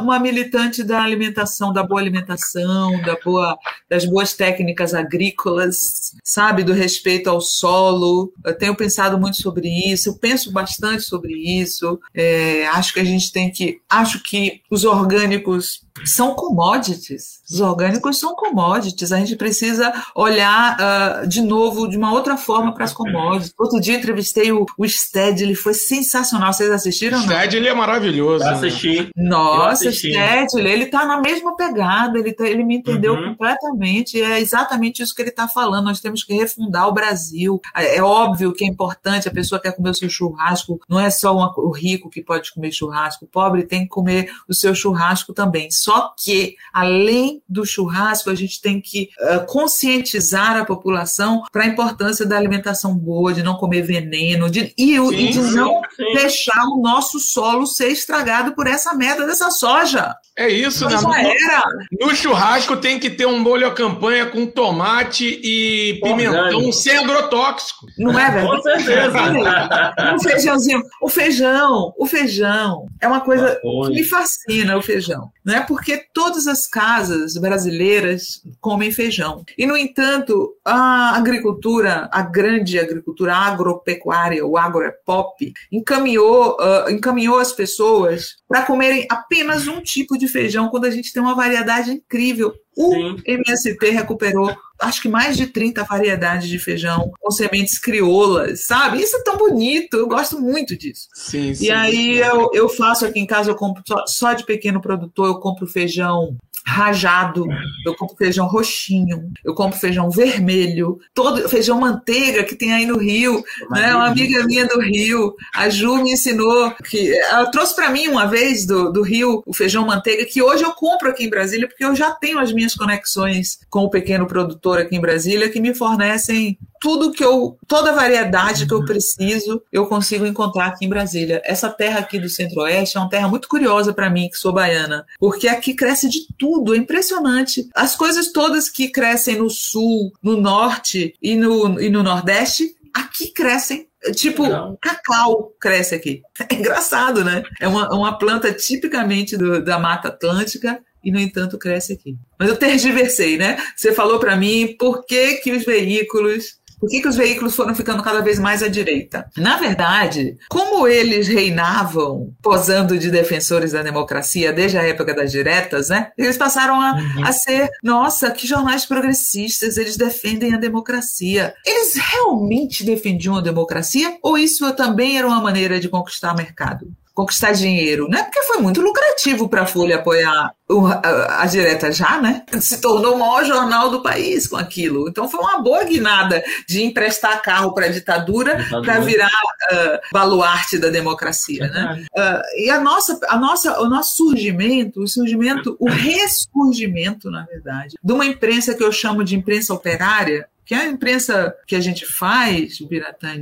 uma militante da alimentação, da boa alimentação, da boa, das boas técnicas agrícolas, sabe? Do respeito ao solo. Eu tenho pensado muito sobre isso, eu penso bastante sobre isso. É, acho que a gente tem que. Acho que os orgânicos são commodities. Os orgânicos são commodities. A gente precisa olhar uh, de novo, de uma outra forma para as commodities. Outro dia entrevistei o, o Sted, ele foi sensacional. Vocês assistiram? O Sted, ele é maravilhoso. Eu assisti. Nossa, Sted, ele está na mesma pegada, ele, tá, ele me entendeu uhum. completamente. É exatamente isso que ele está falando. Nós temos que refundar o Brasil. É, é óbvio que é importante, a pessoa quer comer o seu churrasco, não é só uma, o rico que pode comer churrasco, o pobre tem que comer o seu churrasco também só que, além do churrasco, a gente tem que uh, conscientizar a população para a importância da alimentação boa, de não comer veneno, de, e, sim, e de sim, não sim. deixar o nosso solo ser estragado por essa merda dessa soja. É isso, né? No, era. no churrasco tem que ter um molho à campanha com tomate e pimentão sem agrotóxico. Não é, velho? Com certeza. <laughs> um feijãozinho. O feijão, o feijão é uma coisa que me fascina, o feijão. Não é porque todas as casas brasileiras comem feijão. E, no entanto, a agricultura, a grande agricultura agropecuária, o agropop, encaminhou, uh, encaminhou as pessoas para comerem apenas um tipo de feijão, quando a gente tem uma variedade incrível. O Sim. MST recuperou acho que mais de 30 variedades de feijão com sementes crioulas, sabe? Isso é tão bonito, eu gosto muito disso. Sim, e sim, aí eu, eu faço aqui em casa, eu compro só, só de pequeno produtor, eu compro feijão rajado, eu compro feijão roxinho, eu compro feijão vermelho, todo feijão manteiga que tem aí no Rio, né? Uma amiga minha do Rio, a Ju me ensinou que ela trouxe para mim uma vez do, do Rio o feijão manteiga que hoje eu compro aqui em Brasília porque eu já tenho as minhas conexões com o pequeno produtor aqui em Brasília que me fornecem tudo que eu, toda a variedade que eu preciso, eu consigo encontrar aqui em Brasília. Essa terra aqui do Centro-Oeste é uma terra muito curiosa para mim, que sou baiana, porque aqui cresce de tudo, é impressionante. As coisas todas que crescem no sul, no norte e no, e no nordeste, aqui crescem Tipo, Não. cacau cresce aqui. <laughs> É engraçado, né? É uma, uma planta tipicamente do, da Mata Atlântica e, no entanto, cresce aqui. Mas eu <laughs> tergiversei, né? Você falou para mim por que, que os veículos por que, que os veículos foram ficando cada vez mais à direita? Na verdade, como eles reinavam posando de defensores da democracia desde a época das diretas, né? Eles passaram a, uhum. a ser, nossa, que jornais progressistas, eles defendem a democracia. Eles realmente defendiam a democracia ou isso também era uma maneira de conquistar mercado? Conquistar dinheiro, né? Porque foi muito lucrativo para a Folha apoiar o, a, a, direta já, né? Se tornou o maior jornal do país com aquilo. Então foi uma boa guinada de emprestar carro para a ditadura para virar uh, baluarte da democracia, né? Uh, e a nossa, a nossa, o nosso surgimento, o surgimento, o ressurgimento, na verdade, de uma imprensa que eu chamo de imprensa operária, que a imprensa que a gente faz, o Biratã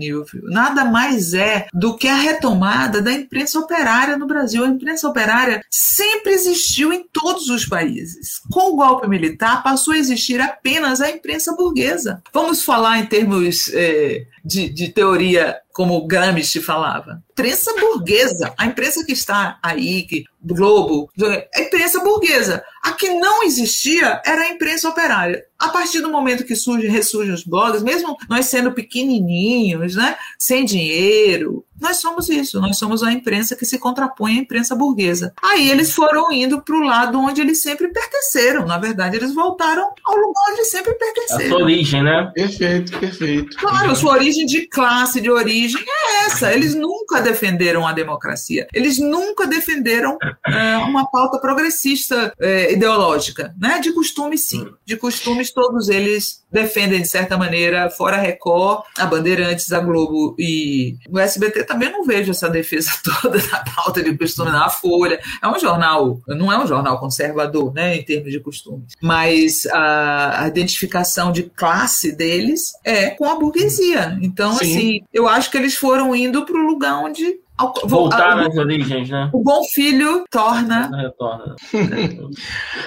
nada mais é do que a retomada da imprensa operária no Brasil. A imprensa operária sempre existiu em todos os países. Com o golpe militar, passou a existir apenas a imprensa burguesa. Vamos falar em termos é, de, de teoria como Gramsci falava. Imprensa burguesa, a imprensa que está aí, que Globo, a imprensa burguesa. A que não existia era a imprensa operária. A partir do momento que surge, ressurgem os blogs, mesmo nós sendo pequenininhos, né, sem dinheiro, nós somos isso, nós somos a imprensa que se contrapõe à imprensa burguesa. Aí eles foram indo para o lado onde eles sempre pertenceram. Na verdade, eles voltaram ao lugar onde sempre pertenceram. A sua origem, né? Perfeito, perfeito. Claro, sua origem de classe, de origem é essa. Eles nunca defenderam a democracia. Eles nunca defenderam é, uma pauta progressista é, ideológica, né? De costume, sim. De costumes, todos eles defendem, de certa maneira, fora a Record, a Bandeirantes, a Globo e o SBT também não vejo essa defesa <laughs> toda da pauta de costume na Folha. É um jornal, não é um jornal conservador, né, em termos de costumes, mas a, a identificação de classe deles é com a burguesia. Então, Sim. assim, eu acho que eles foram indo para o lugar onde Voltar nas origens, né? O bom filho torna. Retorna. <laughs>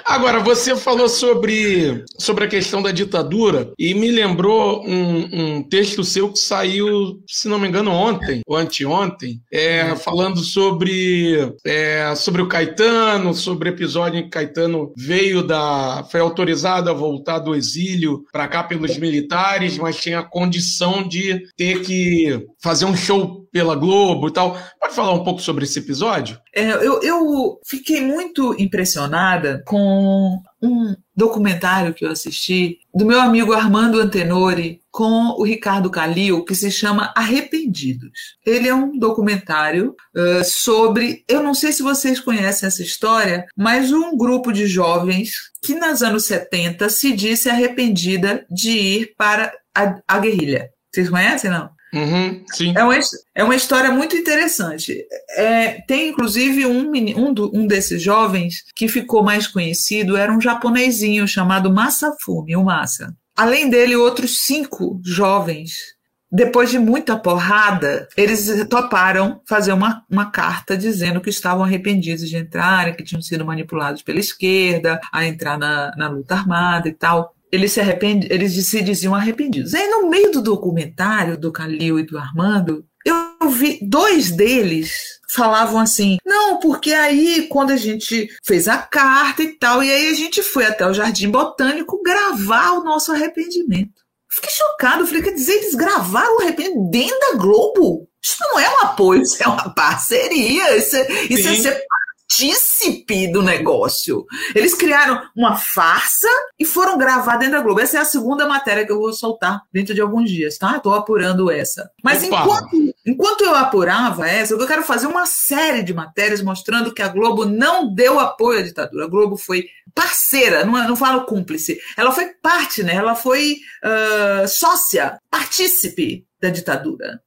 Agora, você falou sobre, sobre a questão da ditadura e me lembrou um, um texto seu que saiu, se não me engano, ontem ou anteontem, é, falando sobre, é, sobre o Caetano, sobre o episódio em que Caetano veio da. foi autorizado a voltar do exílio para cá pelos militares, mas tinha a condição de ter que fazer um show pela Globo e tal. Pode falar um pouco sobre esse episódio? É, eu, eu fiquei muito impressionada com um documentário que eu assisti do meu amigo Armando Antenori com o Ricardo Calil, que se chama Arrependidos. Ele é um documentário uh, sobre, eu não sei se vocês conhecem essa história, mas um grupo de jovens que nos anos 70 se disse arrependida de ir para a, a guerrilha. Vocês conhecem, não? Uhum, é, uma, é uma história muito interessante. É, tem, inclusive, um, um, um desses jovens que ficou mais conhecido, era um japonesinho chamado Masafumi, o Massa. Além dele, outros cinco jovens depois de muita porrada, eles toparam fazer uma, uma carta dizendo que estavam arrependidos de entrarem, que tinham sido manipulados pela esquerda, a entrar na, na luta armada e tal eles se arrepend... eles se diziam arrependidos. Aí no meio do documentário do Calil e do Armando, eu vi dois deles falavam assim: "Não, porque aí quando a gente fez a carta e tal, e aí a gente foi até o Jardim Botânico gravar o nosso arrependimento". Fiquei chocado, falei, quer dizer, eles gravaram o arrependimento dentro da Globo? Isso não é um apoio, isso é uma parceria, isso é, isso é ser partícipe do negócio. Eles criaram uma farsa e foram gravar dentro da Globo. Essa é a segunda matéria que eu vou soltar dentro de alguns dias, tá? Estou apurando essa. Mas enquanto, enquanto eu apurava essa, eu quero fazer uma série de matérias mostrando que a Globo não deu apoio à ditadura. A Globo foi parceira, não, não falo cúmplice. Ela foi parte, né? Ela foi uh, sócia, partícipe da ditadura.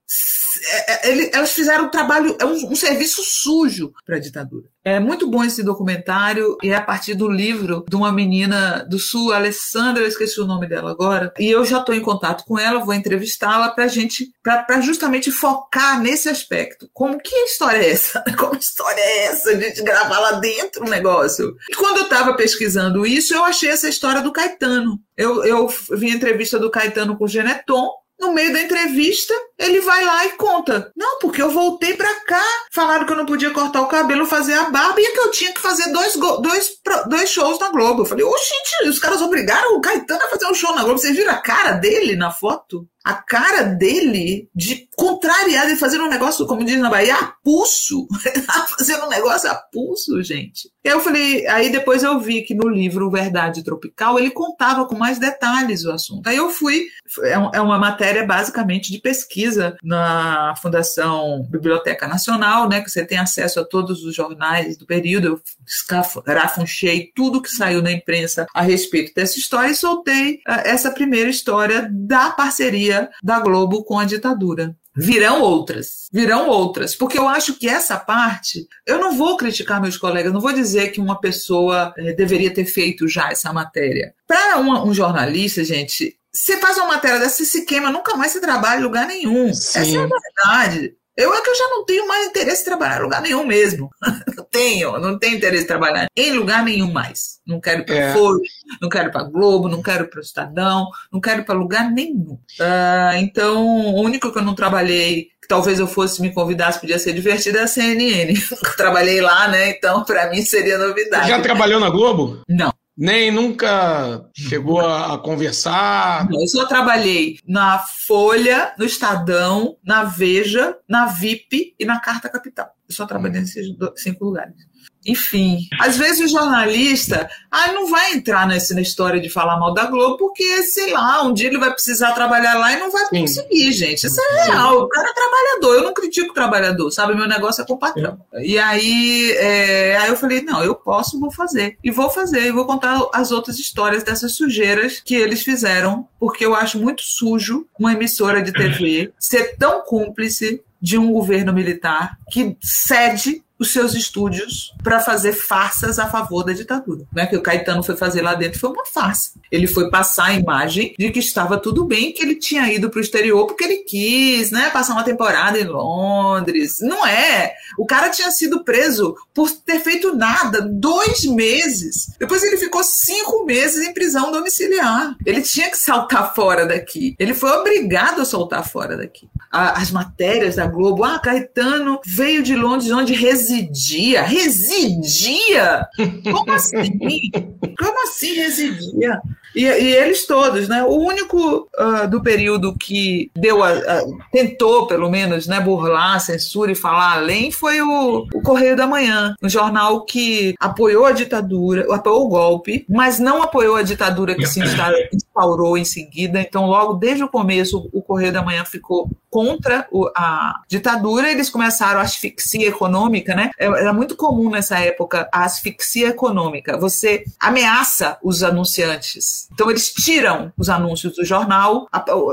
É, é, elas fizeram um trabalho, é um, um serviço sujo para a ditadura. É muito bom esse documentário e é a partir do livro de uma menina do Sul, Alessandra, eu esqueci o nome dela agora, e eu já estou em contato com ela, vou entrevistá-la para gente, para justamente focar nesse aspecto. Como que história é essa? <laughs> Como história é essa? Gente gravar lá dentro um negócio. E quando eu estava pesquisando isso, eu achei essa história do Caetano. Eu, eu vi a entrevista do Caetano com o Geneton, no meio da entrevista, ele vai lá e conta. Não, porque eu voltei pra cá, falaram que eu não podia cortar o cabelo, fazer a barba, e que eu tinha que fazer dois, dois, dois shows na Globo. Eu falei, oxente, os caras obrigaram o Caetano a fazer um show na Globo. Vocês viram a cara dele na foto? a cara dele de contrariado e fazendo um negócio, como diz na Bahia, a pulso. <laughs> fazendo um negócio a pulso, gente. Eu falei, aí depois eu vi que no livro Verdade Tropical ele contava com mais detalhes o assunto. Aí eu fui, é, é uma matéria basicamente de pesquisa na Fundação Biblioteca Nacional, né, que você tem acesso a todos os jornais do período. Eu escarafunchei tudo que saiu na imprensa a respeito dessa história e soltei ah, essa primeira história da parceria da Globo com a ditadura. Virão outras, virão outras, porque eu acho que essa parte, eu não vou criticar meus colegas, não vou dizer que uma pessoa é, deveria ter feito já essa matéria. Para um jornalista, gente, você faz uma matéria dessa, você se queima, nunca mais se trabalha em lugar nenhum. Sim. Essa é a verdade. Eu é que eu já não tenho mais interesse em trabalhar em lugar nenhum mesmo. <laughs> não tenho, não tenho interesse em trabalhar em lugar nenhum mais. Não quero ir para é. Folha, não quero ir para Globo, não quero ir para o Estadão, não quero ir para lugar nenhum. Uh, então, o único que eu não trabalhei que talvez eu fosse me convidasse, podia ser divertido, é a CNN. <laughs> trabalhei lá, né? Então, para mim seria novidade. Você já trabalhou na Globo? Não nem nunca chegou a, a conversar? Não, eu só trabalhei na Folha, no Estadão, na Veja, na VIP e na Carta Capital. Eu só trabalhei nesses cinco lugares. Enfim, às vezes o jornalista ah, não vai entrar nessa na história de falar mal da Globo, porque, sei lá, um dia ele vai precisar trabalhar lá e não vai Sim. conseguir, gente. Isso é real. O cara é trabalhador. Eu não critico o trabalhador, sabe? Meu negócio é com o patrão. E aí, é, aí eu falei, não, eu posso, vou fazer. E vou fazer, e vou contar as outras histórias dessas sujeiras que eles fizeram, porque eu acho muito sujo uma emissora de TV <clears throat> ser tão cúmplice de um governo militar que cede os seus estúdios para fazer farsas a favor da ditadura. Né? Que o Caetano foi fazer lá dentro foi uma farsa. Ele foi passar a imagem de que estava tudo bem, que ele tinha ido para o exterior porque ele quis, né? Passar uma temporada em Londres. Não é. O cara tinha sido preso por ter feito nada dois meses. Depois ele ficou cinco meses em prisão domiciliar. Ele tinha que saltar fora daqui. Ele foi obrigado a soltar fora daqui. as matérias da Globo, ah, Caetano veio de Londres onde residia residia? Residia? Como assim? Como assim residia? E, e, eles todos, né? O único uh, do período que deu a, a, tentou, pelo menos, né, burlar censura e falar além foi o, o Correio da Manhã, um jornal que apoiou a ditadura, apoiou o golpe, mas não apoiou a ditadura que se instaurou em seguida. Então, logo desde o começo, o Correio da Manhã ficou contra a ditadura. Eles começaram a asfixia econômica, né? É, era muito comum nessa época a asfixia econômica. Você ameaça os anunciantes então eles tiram os anúncios do jornal.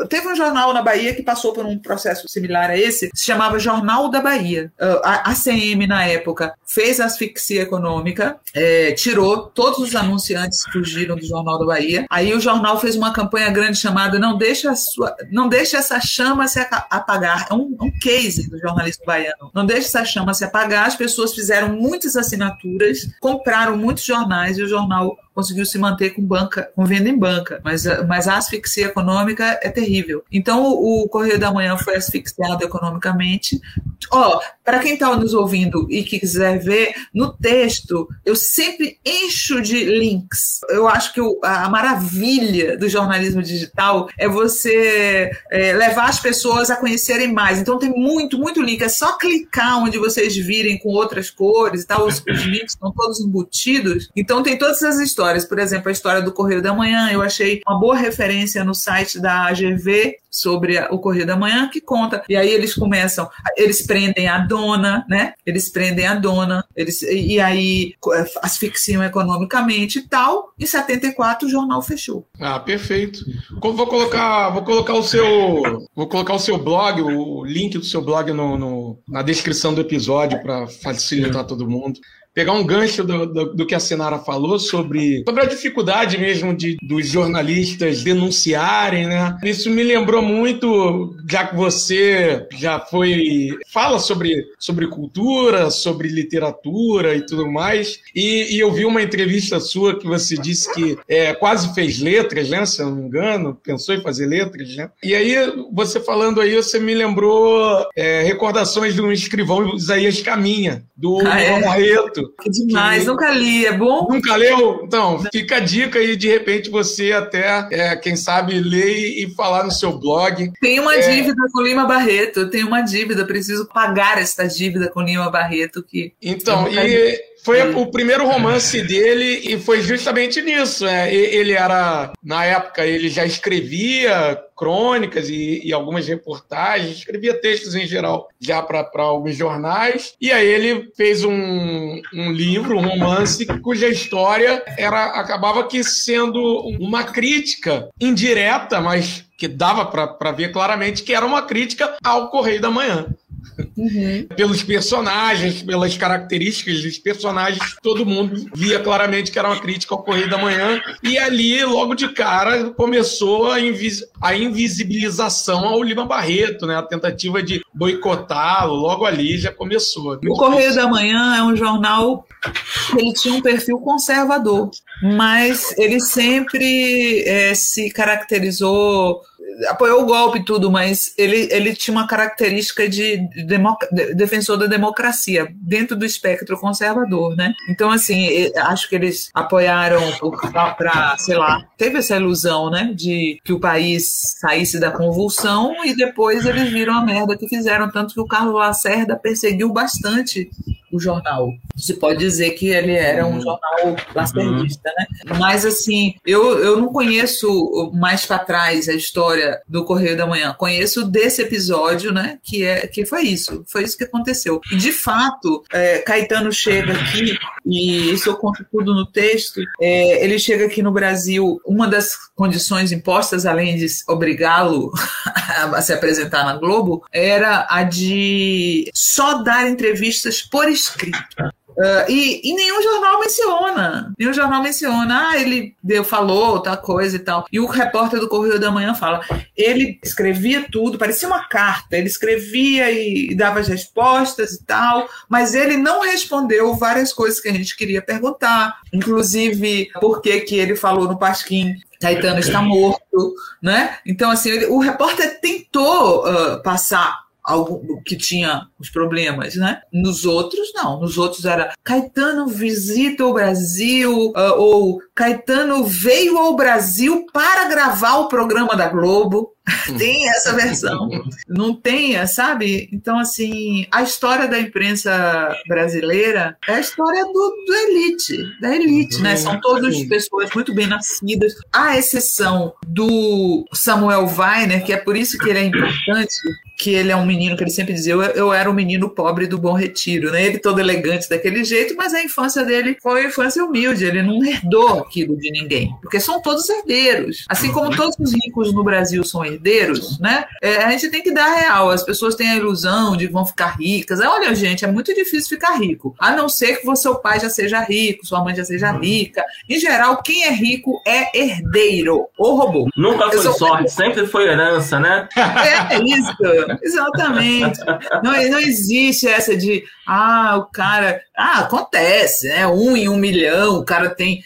Teve um jornal na Bahia que passou por um processo similar a esse, se chamava Jornal da Bahia. A ACM, na época, fez asfixia econômica, é, tirou todos os anunciantes que fugiram do Jornal da Bahia. Aí o jornal fez uma campanha grande chamada Não Deixa, sua, não deixa essa chama se apagar. É um, um case do jornalismo baiano. Não deixa essa chama se apagar. As pessoas fizeram muitas assinaturas, compraram muitos jornais e o jornal conseguiu se manter com banca, com venda em banca, mas, mas a asfixia econômica é terrível. Então o, Correio da Manhã foi asfixiado economicamente. Ó, para quem está nos ouvindo e que quiser ver, no texto eu sempre encho de links. Eu acho que o, a maravilha do jornalismo digital é você é, levar as pessoas a conhecerem mais. Então tem muito, muito link. É só clicar onde vocês virem com outras cores e tal. Os, os links estão todos embutidos. Então tem todas essas histórias histórias. Por exemplo, a história do Correio da Manhã, eu achei uma boa referência no site da AGV sobre o Correio da Manhã que conta. E aí eles começam, eles prendem a dona, né? Eles prendem a dona, eles, e aí asfixiam economicamente e tal. Em 74 o jornal fechou. Ah, perfeito. Vou colocar, vou colocar o seu, vou colocar o seu blog, o link do seu blog no, no na descrição do episódio para facilitar todo mundo pegar um gancho do, do, do, que a Senara falou sobre, sobre a dificuldade mesmo de, dos jornalistas denunciarem, né? Isso me lembrou muito, já que você já foi. fala sobre, sobre cultura, sobre literatura e tudo mais. E, e eu vi uma entrevista sua que você disse que é, quase fez letras, né? Se eu não me engano, pensou em fazer letras, né? E aí, você falando aí, você me lembrou é, recordações de um escrivão Isaías Caminha, do ah, é? Que demais, que... nunca li, é bom? Nunca leu? Então, fica a dica aí, de repente você até, é, quem sabe, ler e falar no seu blog. Tem uma é... dívida com Lima Barreto, tem uma dívida, preciso pagar esta dívida com Lima Barreto. que Então, e foi o primeiro romance dele e foi justamente nisso. É, ele era, na época, ele já escrevia crônicas e, e algumas reportagens, escrevia textos em geral já para alguns jornais. E aí ele fez um, um livro, um romance, cuja história era acabava que sendo uma crítica indireta, mas que dava para ver claramente que era uma crítica ao Correio da Manhã. Uhum. <laughs> Pelos personagens, pelas características dos personagens, todo mundo via claramente que era uma crítica ao Correio da Manhã. E ali, logo de cara, começou a, invis a invisibilização ao Lima Barreto, né? A tentativa de boicotá-lo, logo ali já começou. O Correio da Manhã é um jornal ele tinha um perfil conservador, mas ele sempre é, se caracterizou apoiou o golpe e tudo, mas ele, ele tinha uma característica de, de defensor da democracia dentro do espectro conservador, né? Então, assim, acho que eles apoiaram para, sei lá, teve essa ilusão, né, de que o país saísse da convulsão e depois eles viram a merda que fizeram, tanto que o Carlos Lacerda perseguiu bastante o jornal. Se pode dizer que ele era um jornal lacerdista, né? Mas assim, eu, eu não conheço mais para trás a história do Correio da Manhã. Conheço desse episódio, né? Que é que foi isso, foi isso que aconteceu. E de fato, é, Caetano chega aqui e isso eu conto tudo no texto. É, ele chega aqui no Brasil. Uma das condições impostas, além de obrigá-lo <laughs> a se apresentar na Globo, era a de só dar entrevistas por escrito. Uh, e, e, nenhum jornal menciona. Nenhum jornal menciona, ah, ele deu, falou tal coisa e tal. E o repórter do Correio da Manhã fala: ele escrevia tudo, parecia uma carta, ele escrevia e, e dava as respostas e tal, mas ele não respondeu várias coisas que a gente queria perguntar, inclusive por que, que ele falou no Pasquim Caetano está morto, né? Então, assim, ele, o repórter tentou uh, passar algo que tinha os problemas, né? Nos outros, não. Nos outros era Caetano visita o Brasil, uh, ou Caetano veio ao Brasil para gravar o programa da Globo. <laughs> tem essa versão. Não tem, sabe? Então, assim, a história da imprensa brasileira é a história do, do elite, da elite, né? São todas pessoas muito bem nascidas, à exceção do Samuel Weiner, que é por isso que ele é importante, que ele é um menino que ele sempre dizia, eu, eu era um menino pobre do Bom Retiro, né? Ele todo elegante daquele jeito, mas a infância dele foi uma infância humilde, ele não herdou aquilo de ninguém, porque são todos herdeiros. Assim como todos os ricos no Brasil são herdeiros, né? É, a gente tem que dar real. As pessoas têm a ilusão de que vão ficar ricas. Olha, gente, é muito difícil ficar rico. A não ser que o seu pai já seja rico, sua mãe já seja rica. Em geral, quem é rico é herdeiro ou robô. Nunca foi sorte, sempre foi herança, né? É, é isso, exatamente. Não, não existe essa de, ah, o cara. Ah, acontece, né? Um em um milhão, o cara tem,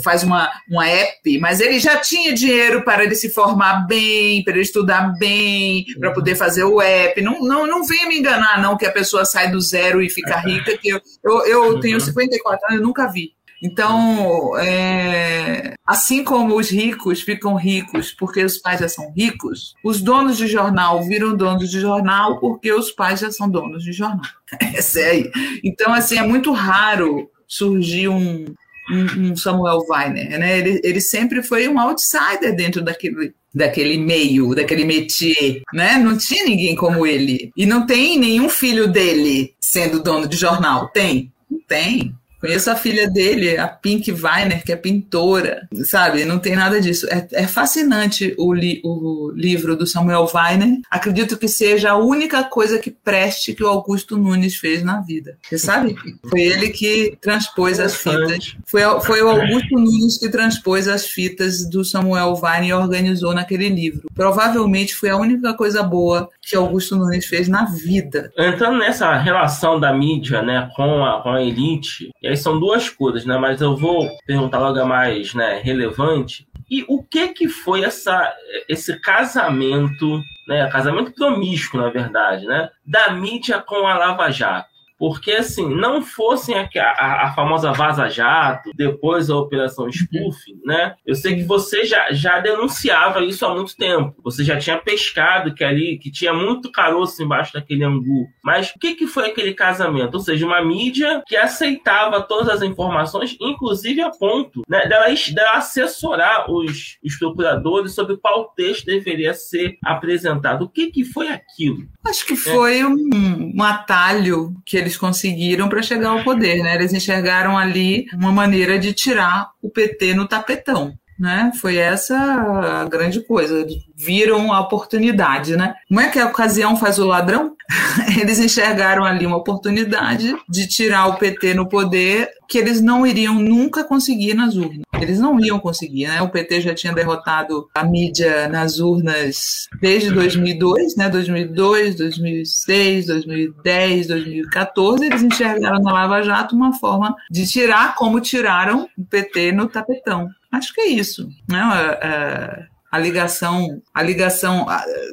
faz uma, uma app, mas ele já tinha dinheiro para ele se formar bem, para ele estudar bem, para poder fazer o app. Não, não, não venha me enganar, não, que a pessoa sai do zero e fica <laughs> rica, que eu, eu, eu tenho 54 anos, eu nunca vi. Então, é, assim como os ricos ficam ricos porque os pais já são ricos, os donos de jornal viram donos de jornal porque os pais já são donos de jornal. <laughs> É aí. Então, assim, é muito raro surgir um, um, um Samuel Weiner, né? Ele, ele sempre foi um outsider dentro daquele daquele meio, daquele métier, né? Não tinha ninguém como ele. E não tem nenhum filho dele sendo dono de jornal. Tem? Não tem. Conheço a filha dele, a Pink Weiner, que é pintora, sabe? Não tem nada disso. É, é fascinante o, li, o, livro do Samuel Weiner. Acredito que seja a única coisa que preste que o Augusto Nunes fez na vida. Você sabe? Foi ele que transpôs as fitas. Foi, foi o Augusto Nunes que transpôs as fitas do Samuel Weiner e organizou naquele livro. Provavelmente foi a única coisa boa que Augusto Nunes fez na vida. Entrando nessa relação da mídia né, com, a, com a elite, aí são duas coisas, né? Mas eu vou perguntar logo a mais né, relevante. E o que que foi essa, esse casamento, né? Casamento promíscuo, na verdade, né? Da mídia com a Lava Jato. Porque, assim, não fossem a, a, a famosa Vaza Jato, depois a Operação uhum. Spoofing, né? Eu sei que você já, já denunciava isso há muito tempo. Você já tinha pescado que ali, que tinha muito caroço embaixo daquele angu. Mas o que, que foi aquele casamento? Ou seja, uma mídia que aceitava todas as informações, inclusive a ponto né, dela, dela assessorar os, os procuradores sobre qual texto deveria ser apresentado. O que, que foi aquilo? Acho que foi é. um, um atalho que eles eles conseguiram para chegar ao poder, né? Eles enxergaram ali uma maneira de tirar o PT no tapetão. Né? Foi essa a grande coisa. Viram a oportunidade, né? Como é que a ocasião faz o ladrão? <laughs> eles enxergaram ali uma oportunidade de tirar o PT no poder que eles não iriam nunca conseguir nas urnas. Eles não iam conseguir, né? O PT já tinha derrotado a mídia nas urnas desde 2002, né? 2002, 2006, 2010, 2014. Eles enxergaram na Lava Jato uma forma de tirar como tiraram o PT no tapetão. Acho que é isso. Né? É, é a ligação, a ligação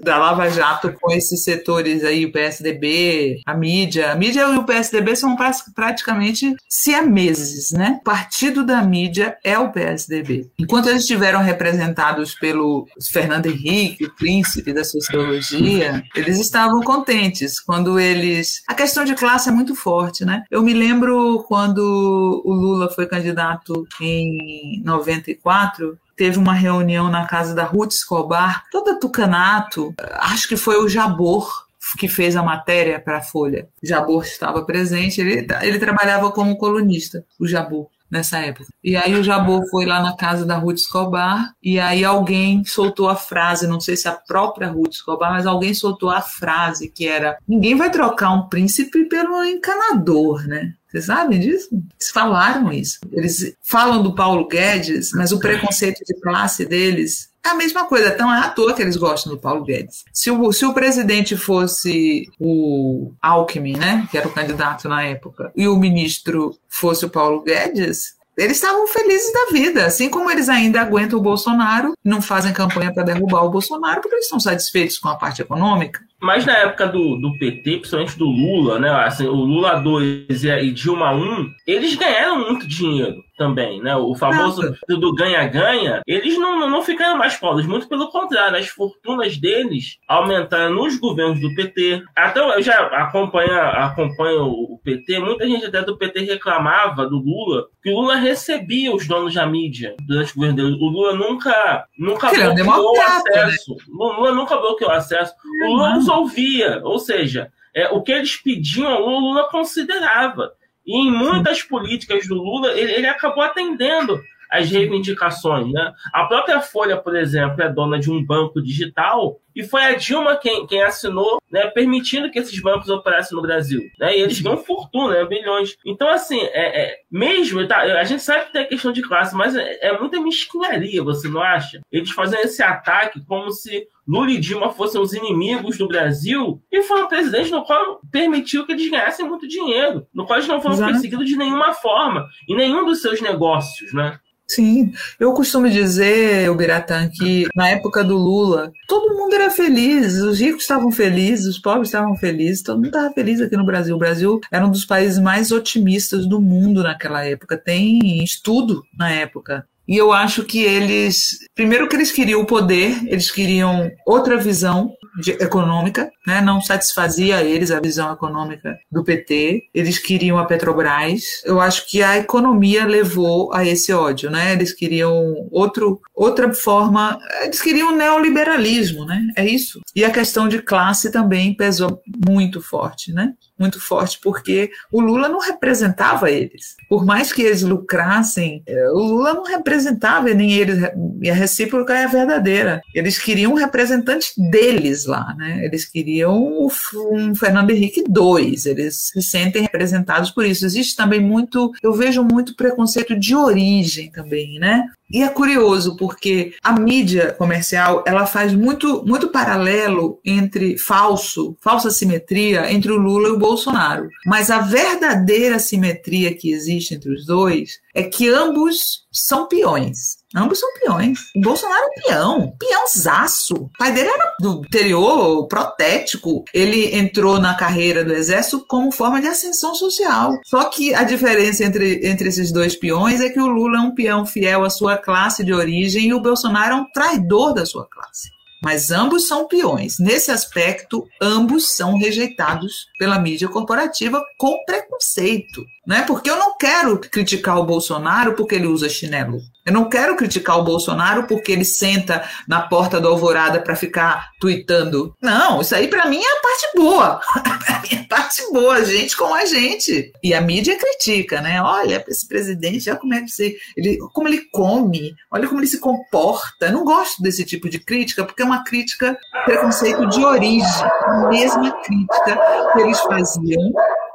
da Lava Jato com esses setores aí, o PSDB, a mídia. A mídia e o PSDB são praticamente siameses, né? O partido da mídia é o PSDB. Enquanto eles estiveram representados pelo Fernando Henrique, o príncipe da sociologia, eles estavam contentes quando eles. A questão de classe é muito forte, né? Eu me lembro quando o Lula foi candidato em 94, teve uma reunião na casa da Ruth Escobar, toda tucanato, acho que foi o Jabor que fez a matéria para a Folha. Jabor estava presente, ele, ele trabalhava como colunista, o Jabor nessa época. E aí o Jabor foi lá na casa da Ruth Escobar e aí alguém soltou a frase, não sei se a própria Ruth Escobar, mas alguém soltou a frase que era: ninguém vai trocar um príncipe pelo encanador, né? Vocês sabem disso? Eles falaram isso. Eles falam do Paulo Guedes, mas o preconceito de classe deles é a mesma coisa. Então é à toa que eles gostam do Paulo Guedes. Se o, se o presidente fosse o Alckmin, né, que era o candidato na época, e o ministro fosse o Paulo Guedes, eles estavam felizes da vida, assim como eles ainda aguentam o Bolsonaro, não fazem campanha para derrubar o Bolsonaro, porque eles estão satisfeitos com a parte econômica. Mas na época do, do PT, principalmente do Lula, né? Assim, o Lula 2 e Dilma 1, eles ganharam muito dinheiro também, né? O famoso Nossa. do ganha-ganha, eles não, não ficaram mais pobres, muito pelo contrário, as fortunas deles aumentaram nos governos do PT. Até eu já acompanho, acompanho o PT, muita gente até do PT reclamava do Lula, que o Lula recebia os donos da mídia durante o governo dele. O Lula nunca, nunca bloqueou o né? acesso. Né? O Lula nunca bloqueou o acesso. O Lula nos ouvia, ou seja, é, o que eles pediam, o Lula considerava. E em muitas políticas do Lula, ele, ele acabou atendendo as reivindicações. Né? A própria Folha, por exemplo, é dona de um banco digital e foi a Dilma quem, quem assinou, né, permitindo que esses bancos operassem no Brasil. Né? E eles ganham fortuna, né, bilhões. Então, assim, é, é, mesmo, tá, a gente sabe que tem a questão de classe, mas é, é muita mesquinharia, você não acha? Eles fazem esse ataque como se Lula e Dilma fossem os inimigos do Brasil e foi um presidente no qual permitiu que eles ganhassem muito dinheiro, no qual eles não foram Exato. perseguidos de nenhuma forma, em nenhum dos seus negócios, né? Sim, eu costumo dizer, Biratã, que na época do Lula, todo mundo era feliz, os ricos estavam felizes, os pobres estavam felizes, todo mundo estava feliz aqui no Brasil. O Brasil era um dos países mais otimistas do mundo naquela época, tem estudo na época. E eu acho que eles, primeiro que eles queriam o poder, eles queriam outra visão de, econômica, né? não satisfazia a eles a visão econômica do PT, eles queriam a Petrobras. Eu acho que a economia levou a esse ódio, né? Eles queriam outro, outra forma, eles queriam neoliberalismo, né? É isso. E a questão de classe também pesou muito forte, né? Muito forte, porque o Lula não representava eles. Por mais que eles lucrassem, eh, o Lula não representava nem eles, e a recíproca é verdadeira. Eles queriam um representante deles lá, né? Eles queriam um Fernando Henrique II, eles se sentem representados por isso. Existe também muito, eu vejo muito preconceito de origem também, né? E é curioso porque a mídia comercial ela faz muito, muito paralelo entre falso, falsa simetria entre o Lula e o Bolsonaro. Mas a verdadeira simetria que existe entre os dois é que ambos são peões. Ambos são peões. O Bolsonaro é um peão, peãozaço. O pai dele era do interior, protético. Ele entrou na carreira do exército como forma de ascensão social. Só que a diferença entre, entre esses dois peões é que o Lula é um peão fiel à sua classe de origem e o Bolsonaro é um traidor da sua classe mas ambos são peões. Nesse aspecto, ambos são rejeitados pela mídia corporativa com preconceito. Né? Porque eu não quero criticar o Bolsonaro porque ele usa chinelo. Eu não quero criticar o Bolsonaro porque ele senta na porta do Alvorada para ficar tweetando. Não, isso aí para mim é a parte boa. pra mim é a parte boa, <laughs> gente com a gente. E a mídia critica, né? Olha, esse presidente, olha como é que você, ele, como ele come, olha como ele se comporta. Eu não gosto desse tipo de crítica porque é uma crítica preconceito de origem, a mesma crítica que eles faziam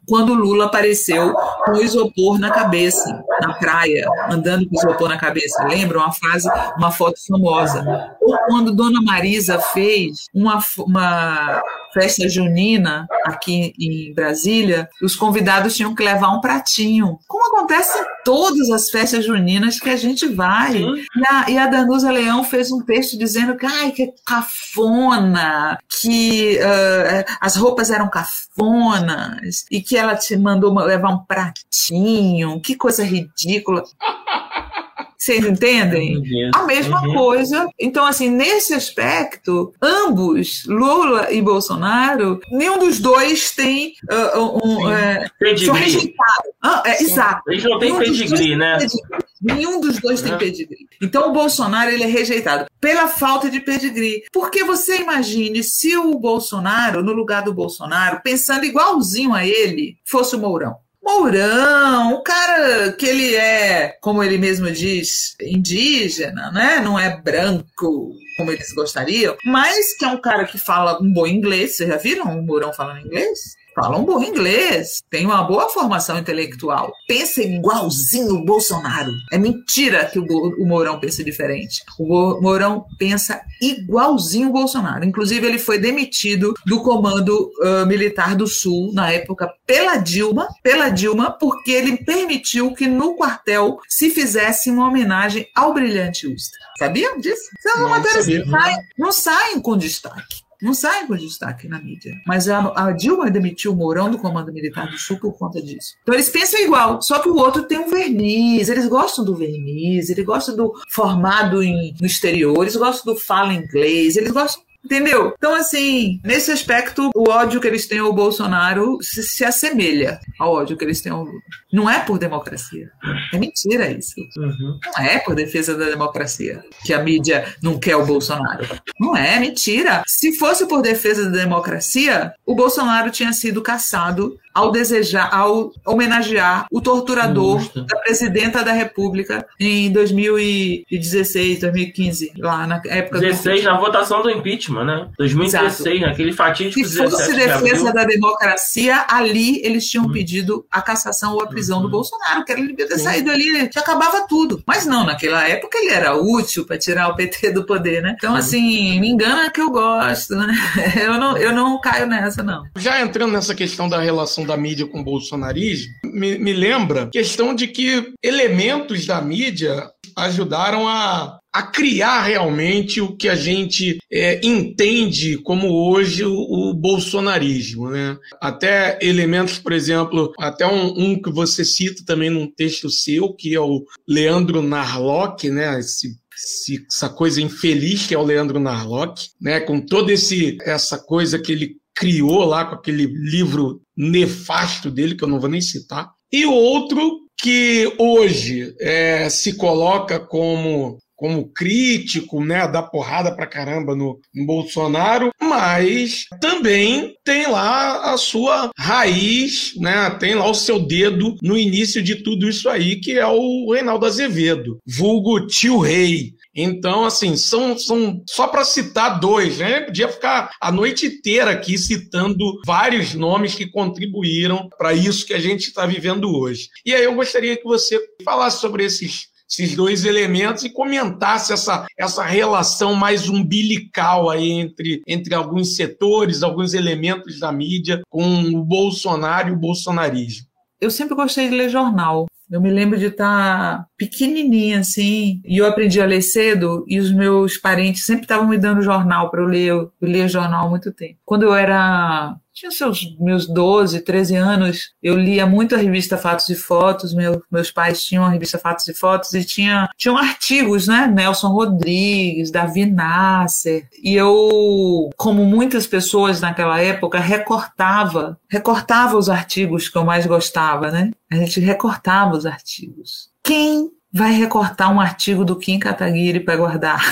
quando Lula apareceu com isopor na cabeça, na praia, andando com isopor na cabeça. Lembra uma frase, uma foto famosa. Ou quando Dona Marisa fez uma, uma festa junina aqui em Brasília, os convidados tinham que levar um pratinho. Como acontece em todas as festas juninas que a gente vai. E a, e a Danusa Leão fez um texto dizendo que, ai, que cafona, que uh, as roupas eram cafonas e que ela te mandou levar um pratinho. Que coisa ridícula. <laughs> Vocês entendem? A mesma uhum. coisa. Então, assim, nesse aspecto, ambos, Lula e Bolsonaro, nenhum dos dois tem uh, um. É, são rejeitados. Ah, é, exato. Eles não têm pedigree, né? Nenhum dos dois tem pedigree. Então o Bolsonaro ele é rejeitado pela falta de pedigree. Porque você imagine se o Bolsonaro, no lugar do Bolsonaro, pensando igualzinho a ele, fosse o Mourão. Mourão, o cara que ele é, como ele mesmo diz, indígena, né? Não é branco como eles gostariam, mas que é um cara que fala um bom inglês. Vocês já viram o Mourão falando inglês? Fala um bom inglês, tem uma boa formação intelectual, pensa igualzinho o Bolsonaro. É mentira que o, o Mourão pense diferente. O Mourão pensa igualzinho o Bolsonaro. Inclusive, ele foi demitido do Comando uh, Militar do Sul, na época, pela Dilma, pela Dilma, porque ele permitiu que no quartel se fizesse uma homenagem ao brilhante Ustra. Sabiam disso? São matérias que saem, não saem com destaque não saem com destaque na mídia. Mas a, a, Dilma demitiu o Mourão do Comando Militar do Sul por conta disso. Então eles pensam igual, só que o outro tem um verniz, eles gostam do verniz, eles gostam do formado em, no exterior, eles gostam do fala inglês, eles gostam Entendeu? Então, assim, nesse aspecto, o ódio que eles têm ao Bolsonaro se, se assemelha ao ódio que eles têm ao Lula. Não é por democracia. É mentira isso. Uhum. Não é por defesa da democracia que a mídia não quer o Bolsonaro. Não é, é mentira. Se fosse por defesa da democracia, o Bolsonaro tinha sido caçado ao desejar, ao homenagear o torturador Justo. da presidenta da República em 2016, 2015, lá na época 16 na votação do impeachment, né? 2016, Exato. naquele fatídico Se fosse defesa de da democracia, ali eles tinham hum. pedido a cassação ou a prisão do uhum. Bolsonaro, que ele devia ter Sim. saído ali, que acabava tudo. Mas não, naquela época ele era útil para tirar o PT do poder, né? Então, assim, me engana que eu gosto, né? <laughs> Eu não, eu não caio nessa, não. Já entrando nessa questão da relação da mídia com o bolsonarismo, me, me lembra questão de que elementos da mídia ajudaram a, a criar realmente o que a gente é, entende como hoje o, o, bolsonarismo. Né? Até elementos, por exemplo, até um, um, que você cita também num texto seu, que é o Leandro Narlock, né? esse essa coisa infeliz que é o Leandro Narlock, né? Com toda esse essa coisa que ele criou lá com aquele livro nefasto dele que eu não vou nem citar. E outro que hoje é, se coloca como como crítico, né, dá porrada pra caramba no, no, Bolsonaro, mas também tem lá a sua raiz, né, tem lá o seu dedo no início de tudo isso aí, que é o Reinaldo Azevedo, vulgo tio rei. Então, assim, são, são só para citar dois, né? Podia ficar a noite inteira aqui citando vários nomes que contribuíram para isso que a gente está vivendo hoje. E aí eu gostaria que você falasse sobre esses esses dois elementos e comentasse essa, essa relação mais umbilical aí entre, entre alguns setores, alguns elementos da mídia com o Bolsonaro e o bolsonarismo. Eu sempre gostei de ler jornal. Eu me lembro de estar pequenininha assim, e eu aprendi a ler cedo, e os meus parentes sempre estavam me dando jornal para eu ler. Eu lia jornal há muito tempo. Quando eu era tinha seus meus 12, 13 anos, eu lia muito a revista Fatos e Fotos, meu, meus pais tinham a revista Fatos e Fotos e tinha, tinham artigos, né? Nelson Rodrigues, Davi Nasser. E eu, como muitas pessoas naquela época, recortava, recortava os artigos que eu mais gostava, né? A gente recortava os artigos. Quem vai recortar um artigo do Kim Kataguiri para guardar?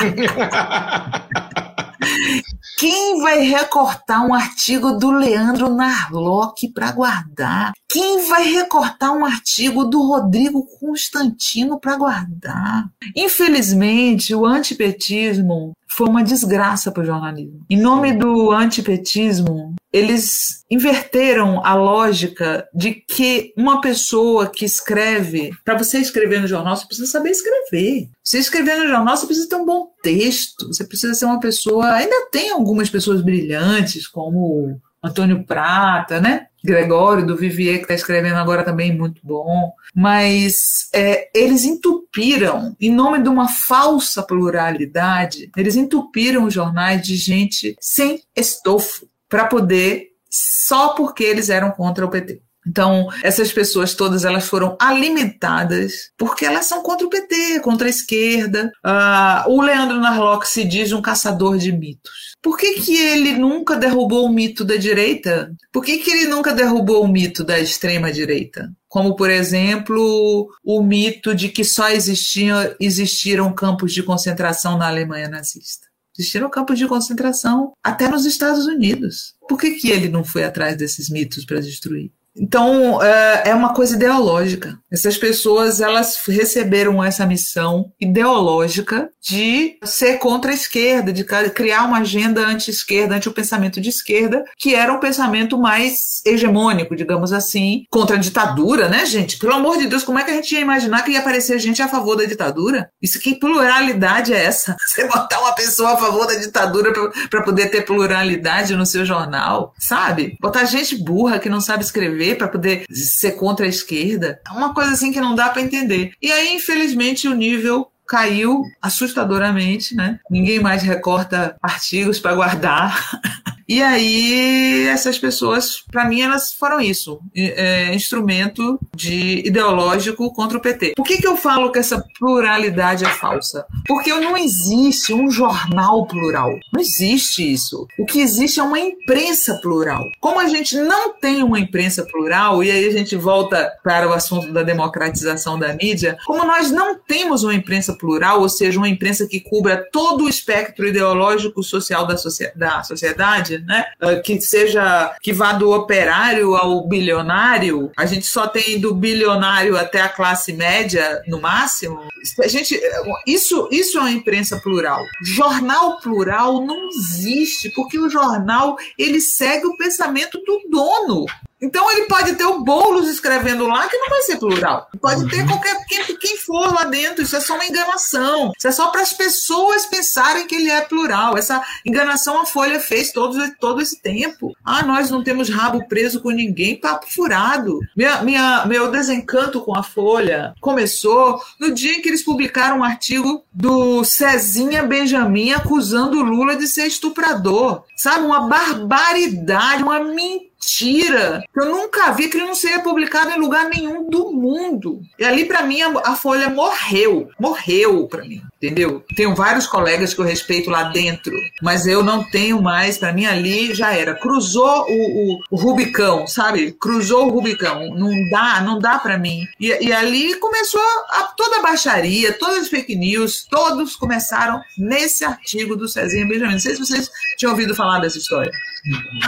<laughs> <laughs> Quem vai recortar um artigo do Leandro Narlock para guardar? Quem vai recortar um artigo do Rodrigo Constantino para guardar? Infelizmente, o antipetismo foi uma desgraça para o jornalismo. Em nome do antipetismo, eles inverteram a lógica de que uma pessoa que escreve, para você escrever no jornal, você precisa saber escrever. Você escrever no jornal, você precisa ter um bom texto, você precisa ser uma pessoa. Ainda tem algumas pessoas brilhantes, como Antônio Prata, né? Gregório do Vivier, que está escrevendo agora também muito bom. Mas é, eles entupiram, em nome de uma falsa pluralidade, eles entupiram os jornais de gente sem estofo para poder, só porque eles eram contra o PT. Então, essas pessoas todas elas foram alimentadas porque elas são contra o PT, contra a esquerda. Uh, o Leandro Narlock se diz um caçador de mitos. Por que, que ele nunca derrubou o mito da direita? Por que, que ele nunca derrubou o mito da extrema direita? Como, por exemplo, o mito de que só existiam, existiram campos de concentração na Alemanha nazista. Existiram campos de concentração até nos Estados Unidos. Por que, que ele não foi atrás desses mitos para destruir? Então, é, é uma coisa ideológica. Essas pessoas, elas receberam essa missão ideológica de ser contra a esquerda, de criar uma agenda anti-esquerda, anti o pensamento de esquerda, que era um pensamento mais hegemônico, digamos assim, contra a ditadura, né, gente? Pelo amor de Deus, como é que a gente ia imaginar que ia aparecer gente a favor da ditadura? Isso que pluralidade é essa? <laughs> Você botar uma pessoa a favor da ditadura para poder ter pluralidade no seu jornal, sabe? Botar gente burra que não sabe escrever escrever para poder ser contra a esquerda. É uma coisa assim que não dá para entender. E aí, infelizmente, o nível caiu assustadoramente, né? Ninguém mais recorta artigos para guardar. <laughs> E aí, essas pessoas, para mim, elas foram isso: é, instrumento de ideológico contra o PT. Por que, que eu falo que essa pluralidade é falsa? Porque não existe um jornal plural. Não existe isso. O que existe é uma imprensa plural. Como a gente não tem uma imprensa plural, e aí a gente volta para o assunto da democratização da mídia, como nós não temos uma imprensa plural, ou seja, uma imprensa que cubra todo o espectro ideológico social da, da sociedade, né? Ah, que seja que vá do operário ao bilionário, a gente só tem do bilionário até a classe média no máximo. A gente, isso, isso é uma imprensa plural. Jornal plural não existe, porque o jornal ele segue o pensamento do dono. Então ele pode ter o Boulos escrevendo lá, que não vai ser plural. Pode ter uhum. qualquer quem, quem for lá dentro. Isso é só uma enganação. Isso é só para as pessoas pensarem que ele é plural. Essa enganação a Folha fez todo, todo esse tempo. Ah, nós não temos rabo preso com ninguém, papo furado. Minha, minha, meu desencanto com a Folha começou no dia em que eles publicaram um artigo do Cezinha Benjamin acusando o Lula de ser estuprador. Sabe? Uma barbaridade, uma mentira mentira que eu nunca vi, que ele não seria publicado em lugar nenhum do mundo. E ali, para mim, a, Folha morreu. Morreu para mim entendeu? Tenho vários colegas que eu respeito lá dentro, mas eu não tenho mais, para mim ali já era. Cruzou o, o, o, Rubicão, sabe? Cruzou o Rubicão. Não dá, não dá para mim. E, e, ali começou a, toda a baixaria, todas as fake news, todos começaram nesse artigo do Cezinha Benjamin. Não sei se vocês tinham ouvido falar dessa história.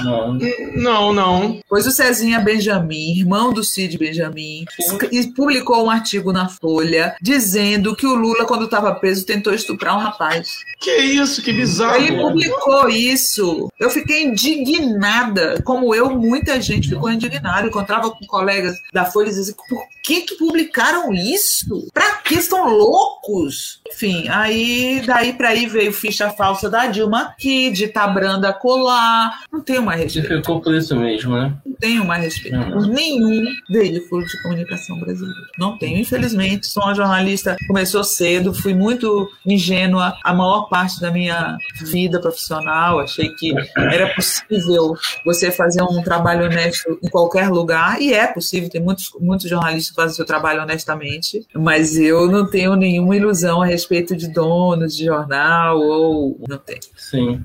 Não. Não, não. Pois o Cezinha Benjamin, irmão do Cid Benjamin, publicou um artigo na Folha dizendo que o Lula, quando estava preso, tentou estuprar um rapaz. Que isso, que bizarro. Ele publicou isso. Eu fiquei indignada. Como eu, muita gente ficou indignada. Eu encontrava com colegas da Folha e dizia: por que, que publicaram isso? Pra que estão loucos? Enfim, aí daí para aí veio ficha falsa da Dilma aqui, de Tabranda colar. Não tenho mais respeito. Ficou por isso mesmo, né? Não tenho mais respeito por nenhum veículo de comunicação brasileiro. Não tenho, infelizmente. Sou uma jornalista, começou cedo, fui muito ingênua a maior parte da minha vida profissional. Achei que era possível você fazer um trabalho honesto em qualquer lugar, e é possível, tem muitos, muitos jornalistas que fazem seu trabalho honestamente, mas eu não tenho nenhuma ilusão a respeito de donos de jornal, ou não tenho. Sim.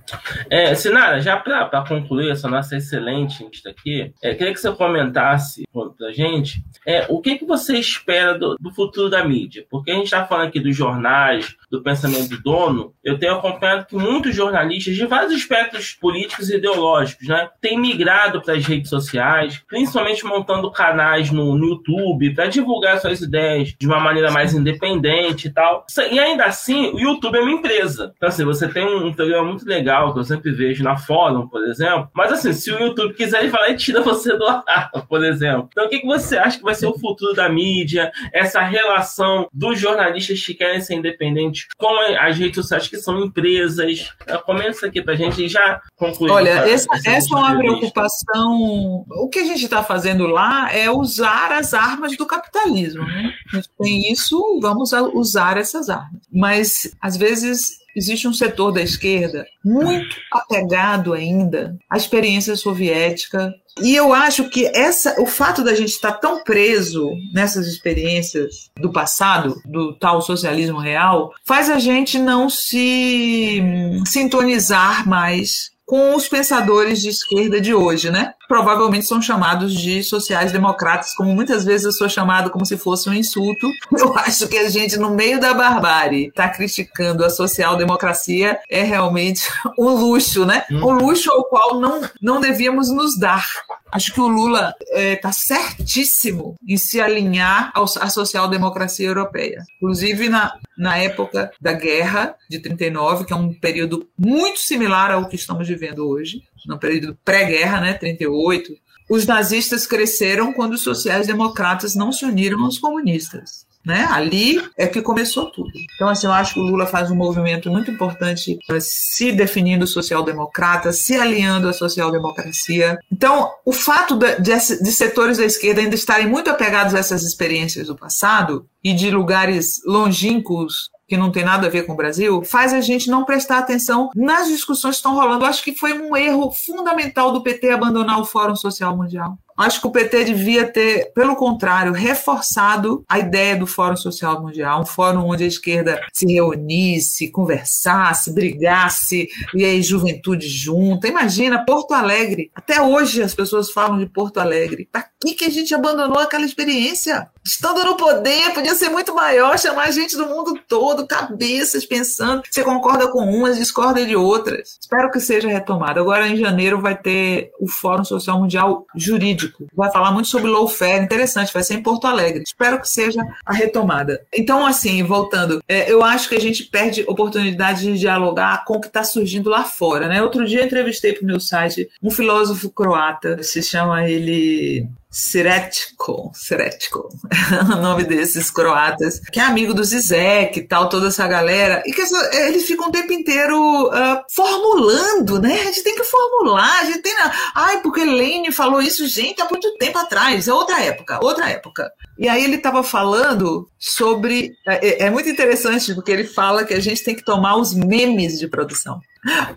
É, Sinara, já para concluir essa nossa excelente lista aqui, é, queria que você comentasse para a gente é, o que, que você espera do, do futuro da mídia, porque a gente está falando aqui dos jornais, do pensamento do dono, eu tenho acompanhado que muitos jornalistas de vários aspectos políticos e ideológicos, né, têm migrado para as redes sociais, principalmente montando canais no, no YouTube para divulgar suas ideias de uma maneira mais independente e tal. E ainda assim, o YouTube é uma empresa. Então, assim, você tem um, um programa muito legal que eu sempre vejo na Fórum, por exemplo, mas assim, se o YouTube quiser, ele vai lá e tira você do ar, <laughs> por exemplo. Então, o que, que você acha que vai ser o futuro da mídia, essa relação dos jornalistas que querem ser independentes com as redes sociais que são empresas. Começa aqui para a gente já concluir. Olha, essa, essa, essa é uma preocupação. O que a gente está fazendo lá é usar as armas do capitalismo. Né? A gente tem isso, vamos usar essas armas. Mas, às vezes, existe um setor da esquerda muito apegado ainda à experiência soviética. E eu acho que essa, o fato da gente estar tão preso nessas experiências do passado, do tal socialismo real, faz a gente não se sintonizar mais com os pensadores de esquerda de hoje, né? Provavelmente são chamados de sociais-democratas, como muitas vezes eu sou chamado como se fosse um insulto. <laughs> Eu acho que a gente, no meio da barbárie, está criticando a social-democracia é realmente <laughs> um luxo, né? Um luxo ao qual não, não devíamos nos dar. Acho que o Lula está é, tá certíssimo em se alinhar ao, à social-democracia europeia. Inclusive na, na época da guerra de 39, que é um período muito similar ao que estamos vivendo hoje, no período pré-guerra, né, 38. Os nazistas cresceram quando os sociais-democratas não se uniram aos comunistas. Né? Ali é que começou tudo. Então, assim, eu acho que o Lula faz um movimento muito importante se definindo social-democrata, se alinhando à social-democracia. Então, o fato de, de, de setores da esquerda ainda estarem muito apegados a essas experiências do passado e de lugares longínquos que não tem nada a ver com o Brasil, faz a gente não prestar atenção nas discussões que estão rolando. Eu acho que foi um erro fundamental do PT abandonar o Fórum Social Mundial. Acho que o PT devia ter, pelo contrário, reforçado a ideia do Fórum Social Mundial, um fórum onde a esquerda se reunisse, conversasse, brigasse, e aí juventude junta. Imagina, Porto Alegre. Até hoje as pessoas falam de Porto Alegre. Para que, que a gente abandonou aquela experiência? Estando no poder, podia ser muito maior, chamar gente do mundo todo, cabeças pensando. Você concorda com umas, discorda de outras. Espero que seja retomado. Agora, em janeiro, vai ter o Fórum Social Mundial Jurídico Vai falar muito sobre lawfare, interessante, vai ser em Porto Alegre. Espero que seja a retomada. Então, assim, voltando, é, eu acho que a gente perde oportunidade de dialogar com o que está surgindo lá fora. Né? Outro dia entrevistei para o meu site um filósofo croata, se chama ele Siretko, Siretko, <laughs> o nome desses croatas, que é amigo do Zizek e tal, toda essa galera, e que essa, eles ficam o tempo inteiro uh, formulando, né? A gente tem que formular, a gente tem. Ai, porque Lênin falou isso, gente, há muito tempo atrás, é outra época, outra época. E aí ele estava falando sobre. É, é, é, muito interessante, porque ele fala que a gente tem que tomar os memes de produção.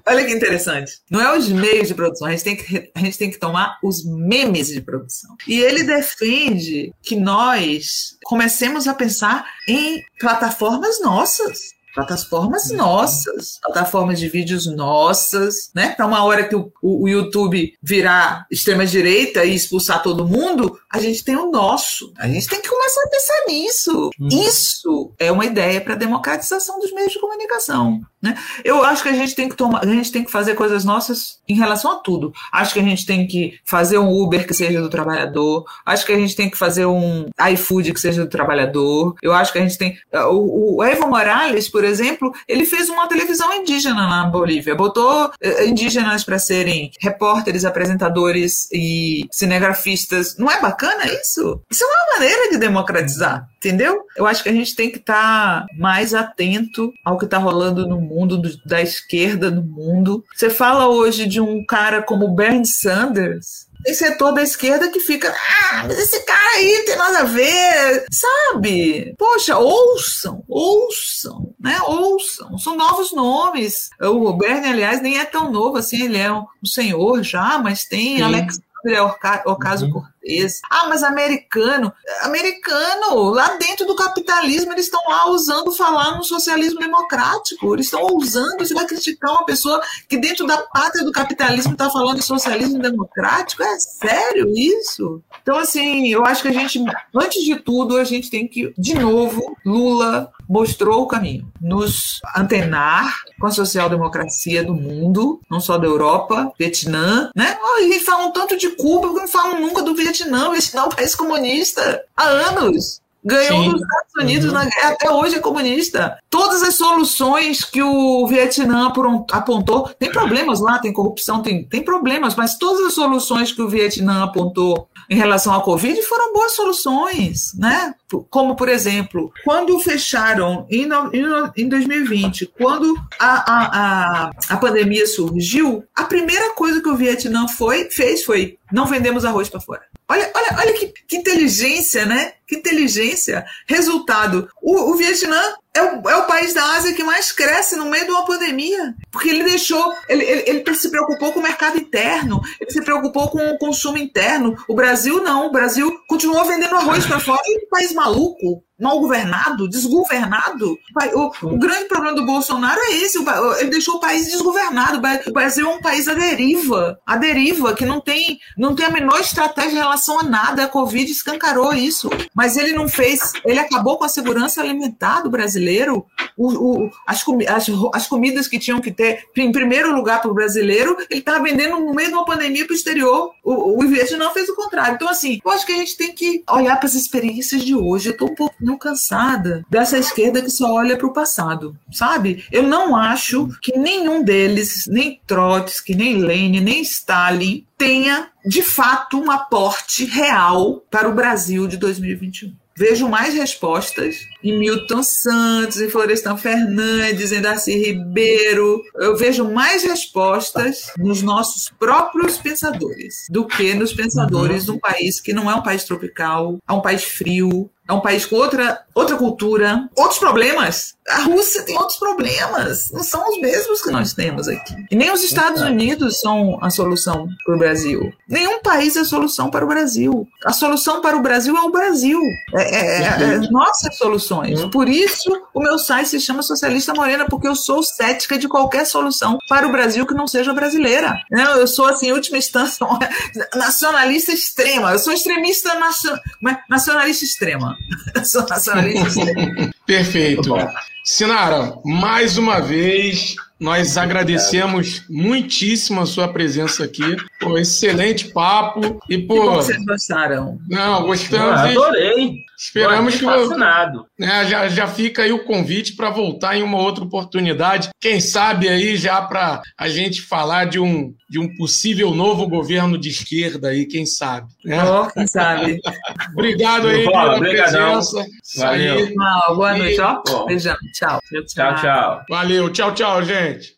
Olha que interessante. Não é os meios de produção, a gente, tem que, a gente tem que tomar os memes de produção. E ele defende que nós comecemos a pensar em plataformas nossas plataformas nossas, plataformas de vídeos nossas, né? Para uma hora que o, o, o YouTube virar extrema direita e expulsar todo mundo, a gente tem o nosso. A gente tem que começar a pensar nisso. Hum. Isso é uma ideia para a democratização dos meios de comunicação. Né? Eu acho que a gente tem que tomar, a gente tem que fazer coisas nossas em relação a tudo. Acho que a gente tem que fazer um Uber que seja do trabalhador. Acho que a gente tem que fazer um iFood que seja do trabalhador. Eu acho que a gente tem. O, o Evo Morales, por exemplo, ele fez uma televisão indígena na Bolívia, botou eh, indígenas para serem repórteres, apresentadores e cinegrafistas. Não é bacana isso? Isso é uma maneira de democratizar, entendeu? Eu acho que a gente tem que estar tá mais atento ao que está rolando no mundo, do, da esquerda no mundo. Você fala hoje de um cara como Bernie Sanders, tem setor da esquerda que fica, ah, mas esse cara aí tem nada a ver, sabe? Poxa, ouçam, ouçam, né? Ouçam. São novos nomes. O Bernie, aliás, nem é tão novo assim, ele é um senhor já, mas tem Sim. Alex o caso uhum. Cortez. Ah, mas americano. Americano, lá dentro do capitalismo, eles estão lá usando falar no socialismo democrático. Eles estão usando, você vai criticar uma pessoa que dentro da pátria do capitalismo está falando de socialismo democrático? É sério isso? Então, assim, eu acho que a gente, antes de tudo, a gente tem que, de novo, Lula mostrou o caminho. Nos antenar com a social-democracia do mundo, não só da Europa, Vietnã, né? E falam tanto de Cuba, não falam nunca do Vietnã. O Vietnã é um país comunista há anos. Ganhou Sim. dos Estados Unidos uhum. na guerra, até hoje é comunista. Todas as soluções que o Vietnã apontou, tem problemas lá, tem corrupção, tem, tem problemas, mas todas as soluções que o Vietnã apontou em relação à Covid foram boas soluções, né? Como, por exemplo, quando fecharam em, em 2020, quando a, a, a, a pandemia surgiu, a primeira coisa que o Vietnã foi, fez foi não vendemos arroz para fora. Olha, olha, olha que, que, inteligência, né? Que inteligência. Resultado: o, o Vietnã é o, é o, país da Ásia que mais cresce no meio de uma pandemia. Porque ele deixou, ele, ele, ele, se preocupou com o mercado interno, ele se preocupou com o consumo interno. O Brasil não, o Brasil continuou vendendo arroz para fora. E um país maluco mal governado, desgovernado. O, o, grande problema do Bolsonaro é esse: ele deixou o país desgovernado. O Brasil é um país à deriva, à deriva, que não tem, não tem a menor estratégia em relação a nada. A Covid escancarou isso. Mas ele não fez, ele acabou com a segurança alimentar do brasileiro. O, o, as, as, as comidas que tinham que ter, em primeiro lugar para o brasileiro, ele estava vendendo no meio de uma pandemia para o exterior. O, o Vietnã fez o contrário. Então, assim, eu acho que a gente tem que olhar para as experiências de hoje. Eu estou um pouco cansada dessa esquerda que só olha para o passado, sabe? Eu não acho que nenhum deles, nem Trotsky, nem Lenin, nem Stalin, tenha de fato um aporte real para o Brasil de 2021. Vejo mais respostas em Milton Santos, em Florestan Fernandes, em Darcy Ribeiro. Eu vejo mais respostas nos nossos próprios pensadores do que nos pensadores de um país que não é um país tropical, é um país frio, é um país com outra, outra cultura, outros problemas. A Rússia tem outros problemas, não são os mesmos que nós temos aqui. E nem os Estados Unidos são a solução para o Brasil. Nenhum país é a solução para o Brasil. A solução para o Brasil é o Brasil. É, é, é, é nossas soluções. Por isso, o meu site se chama Socialista Morena, porque eu sou cética de qualquer solução para o Brasil que não seja brasileira. Eu sou, assim, em última instância, <laughs> nacionalista extrema. Eu sou extremista nacionalista extrema. <laughs> Sou nacionalista. <laughs> Perfeito. Sinara, mais uma vez, nós agradecemos muitíssimo a sua presença aqui. Pô, excelente papo. E, pô, que bom que vocês gostaram. Não, gostamos. Eu adorei. Esperamos que fascinado. Né, já, já fica aí o convite para voltar em uma outra oportunidade. Quem sabe aí já para a gente falar de um, de um possível novo governo de esquerda aí, quem sabe. Né? Oh, quem sabe. <laughs> Obrigado aí pela presença. Valeu. Boa noite, ó. Beijão. Tchau. Tchau, tchau. Valeu. Tchau, tchau, gente.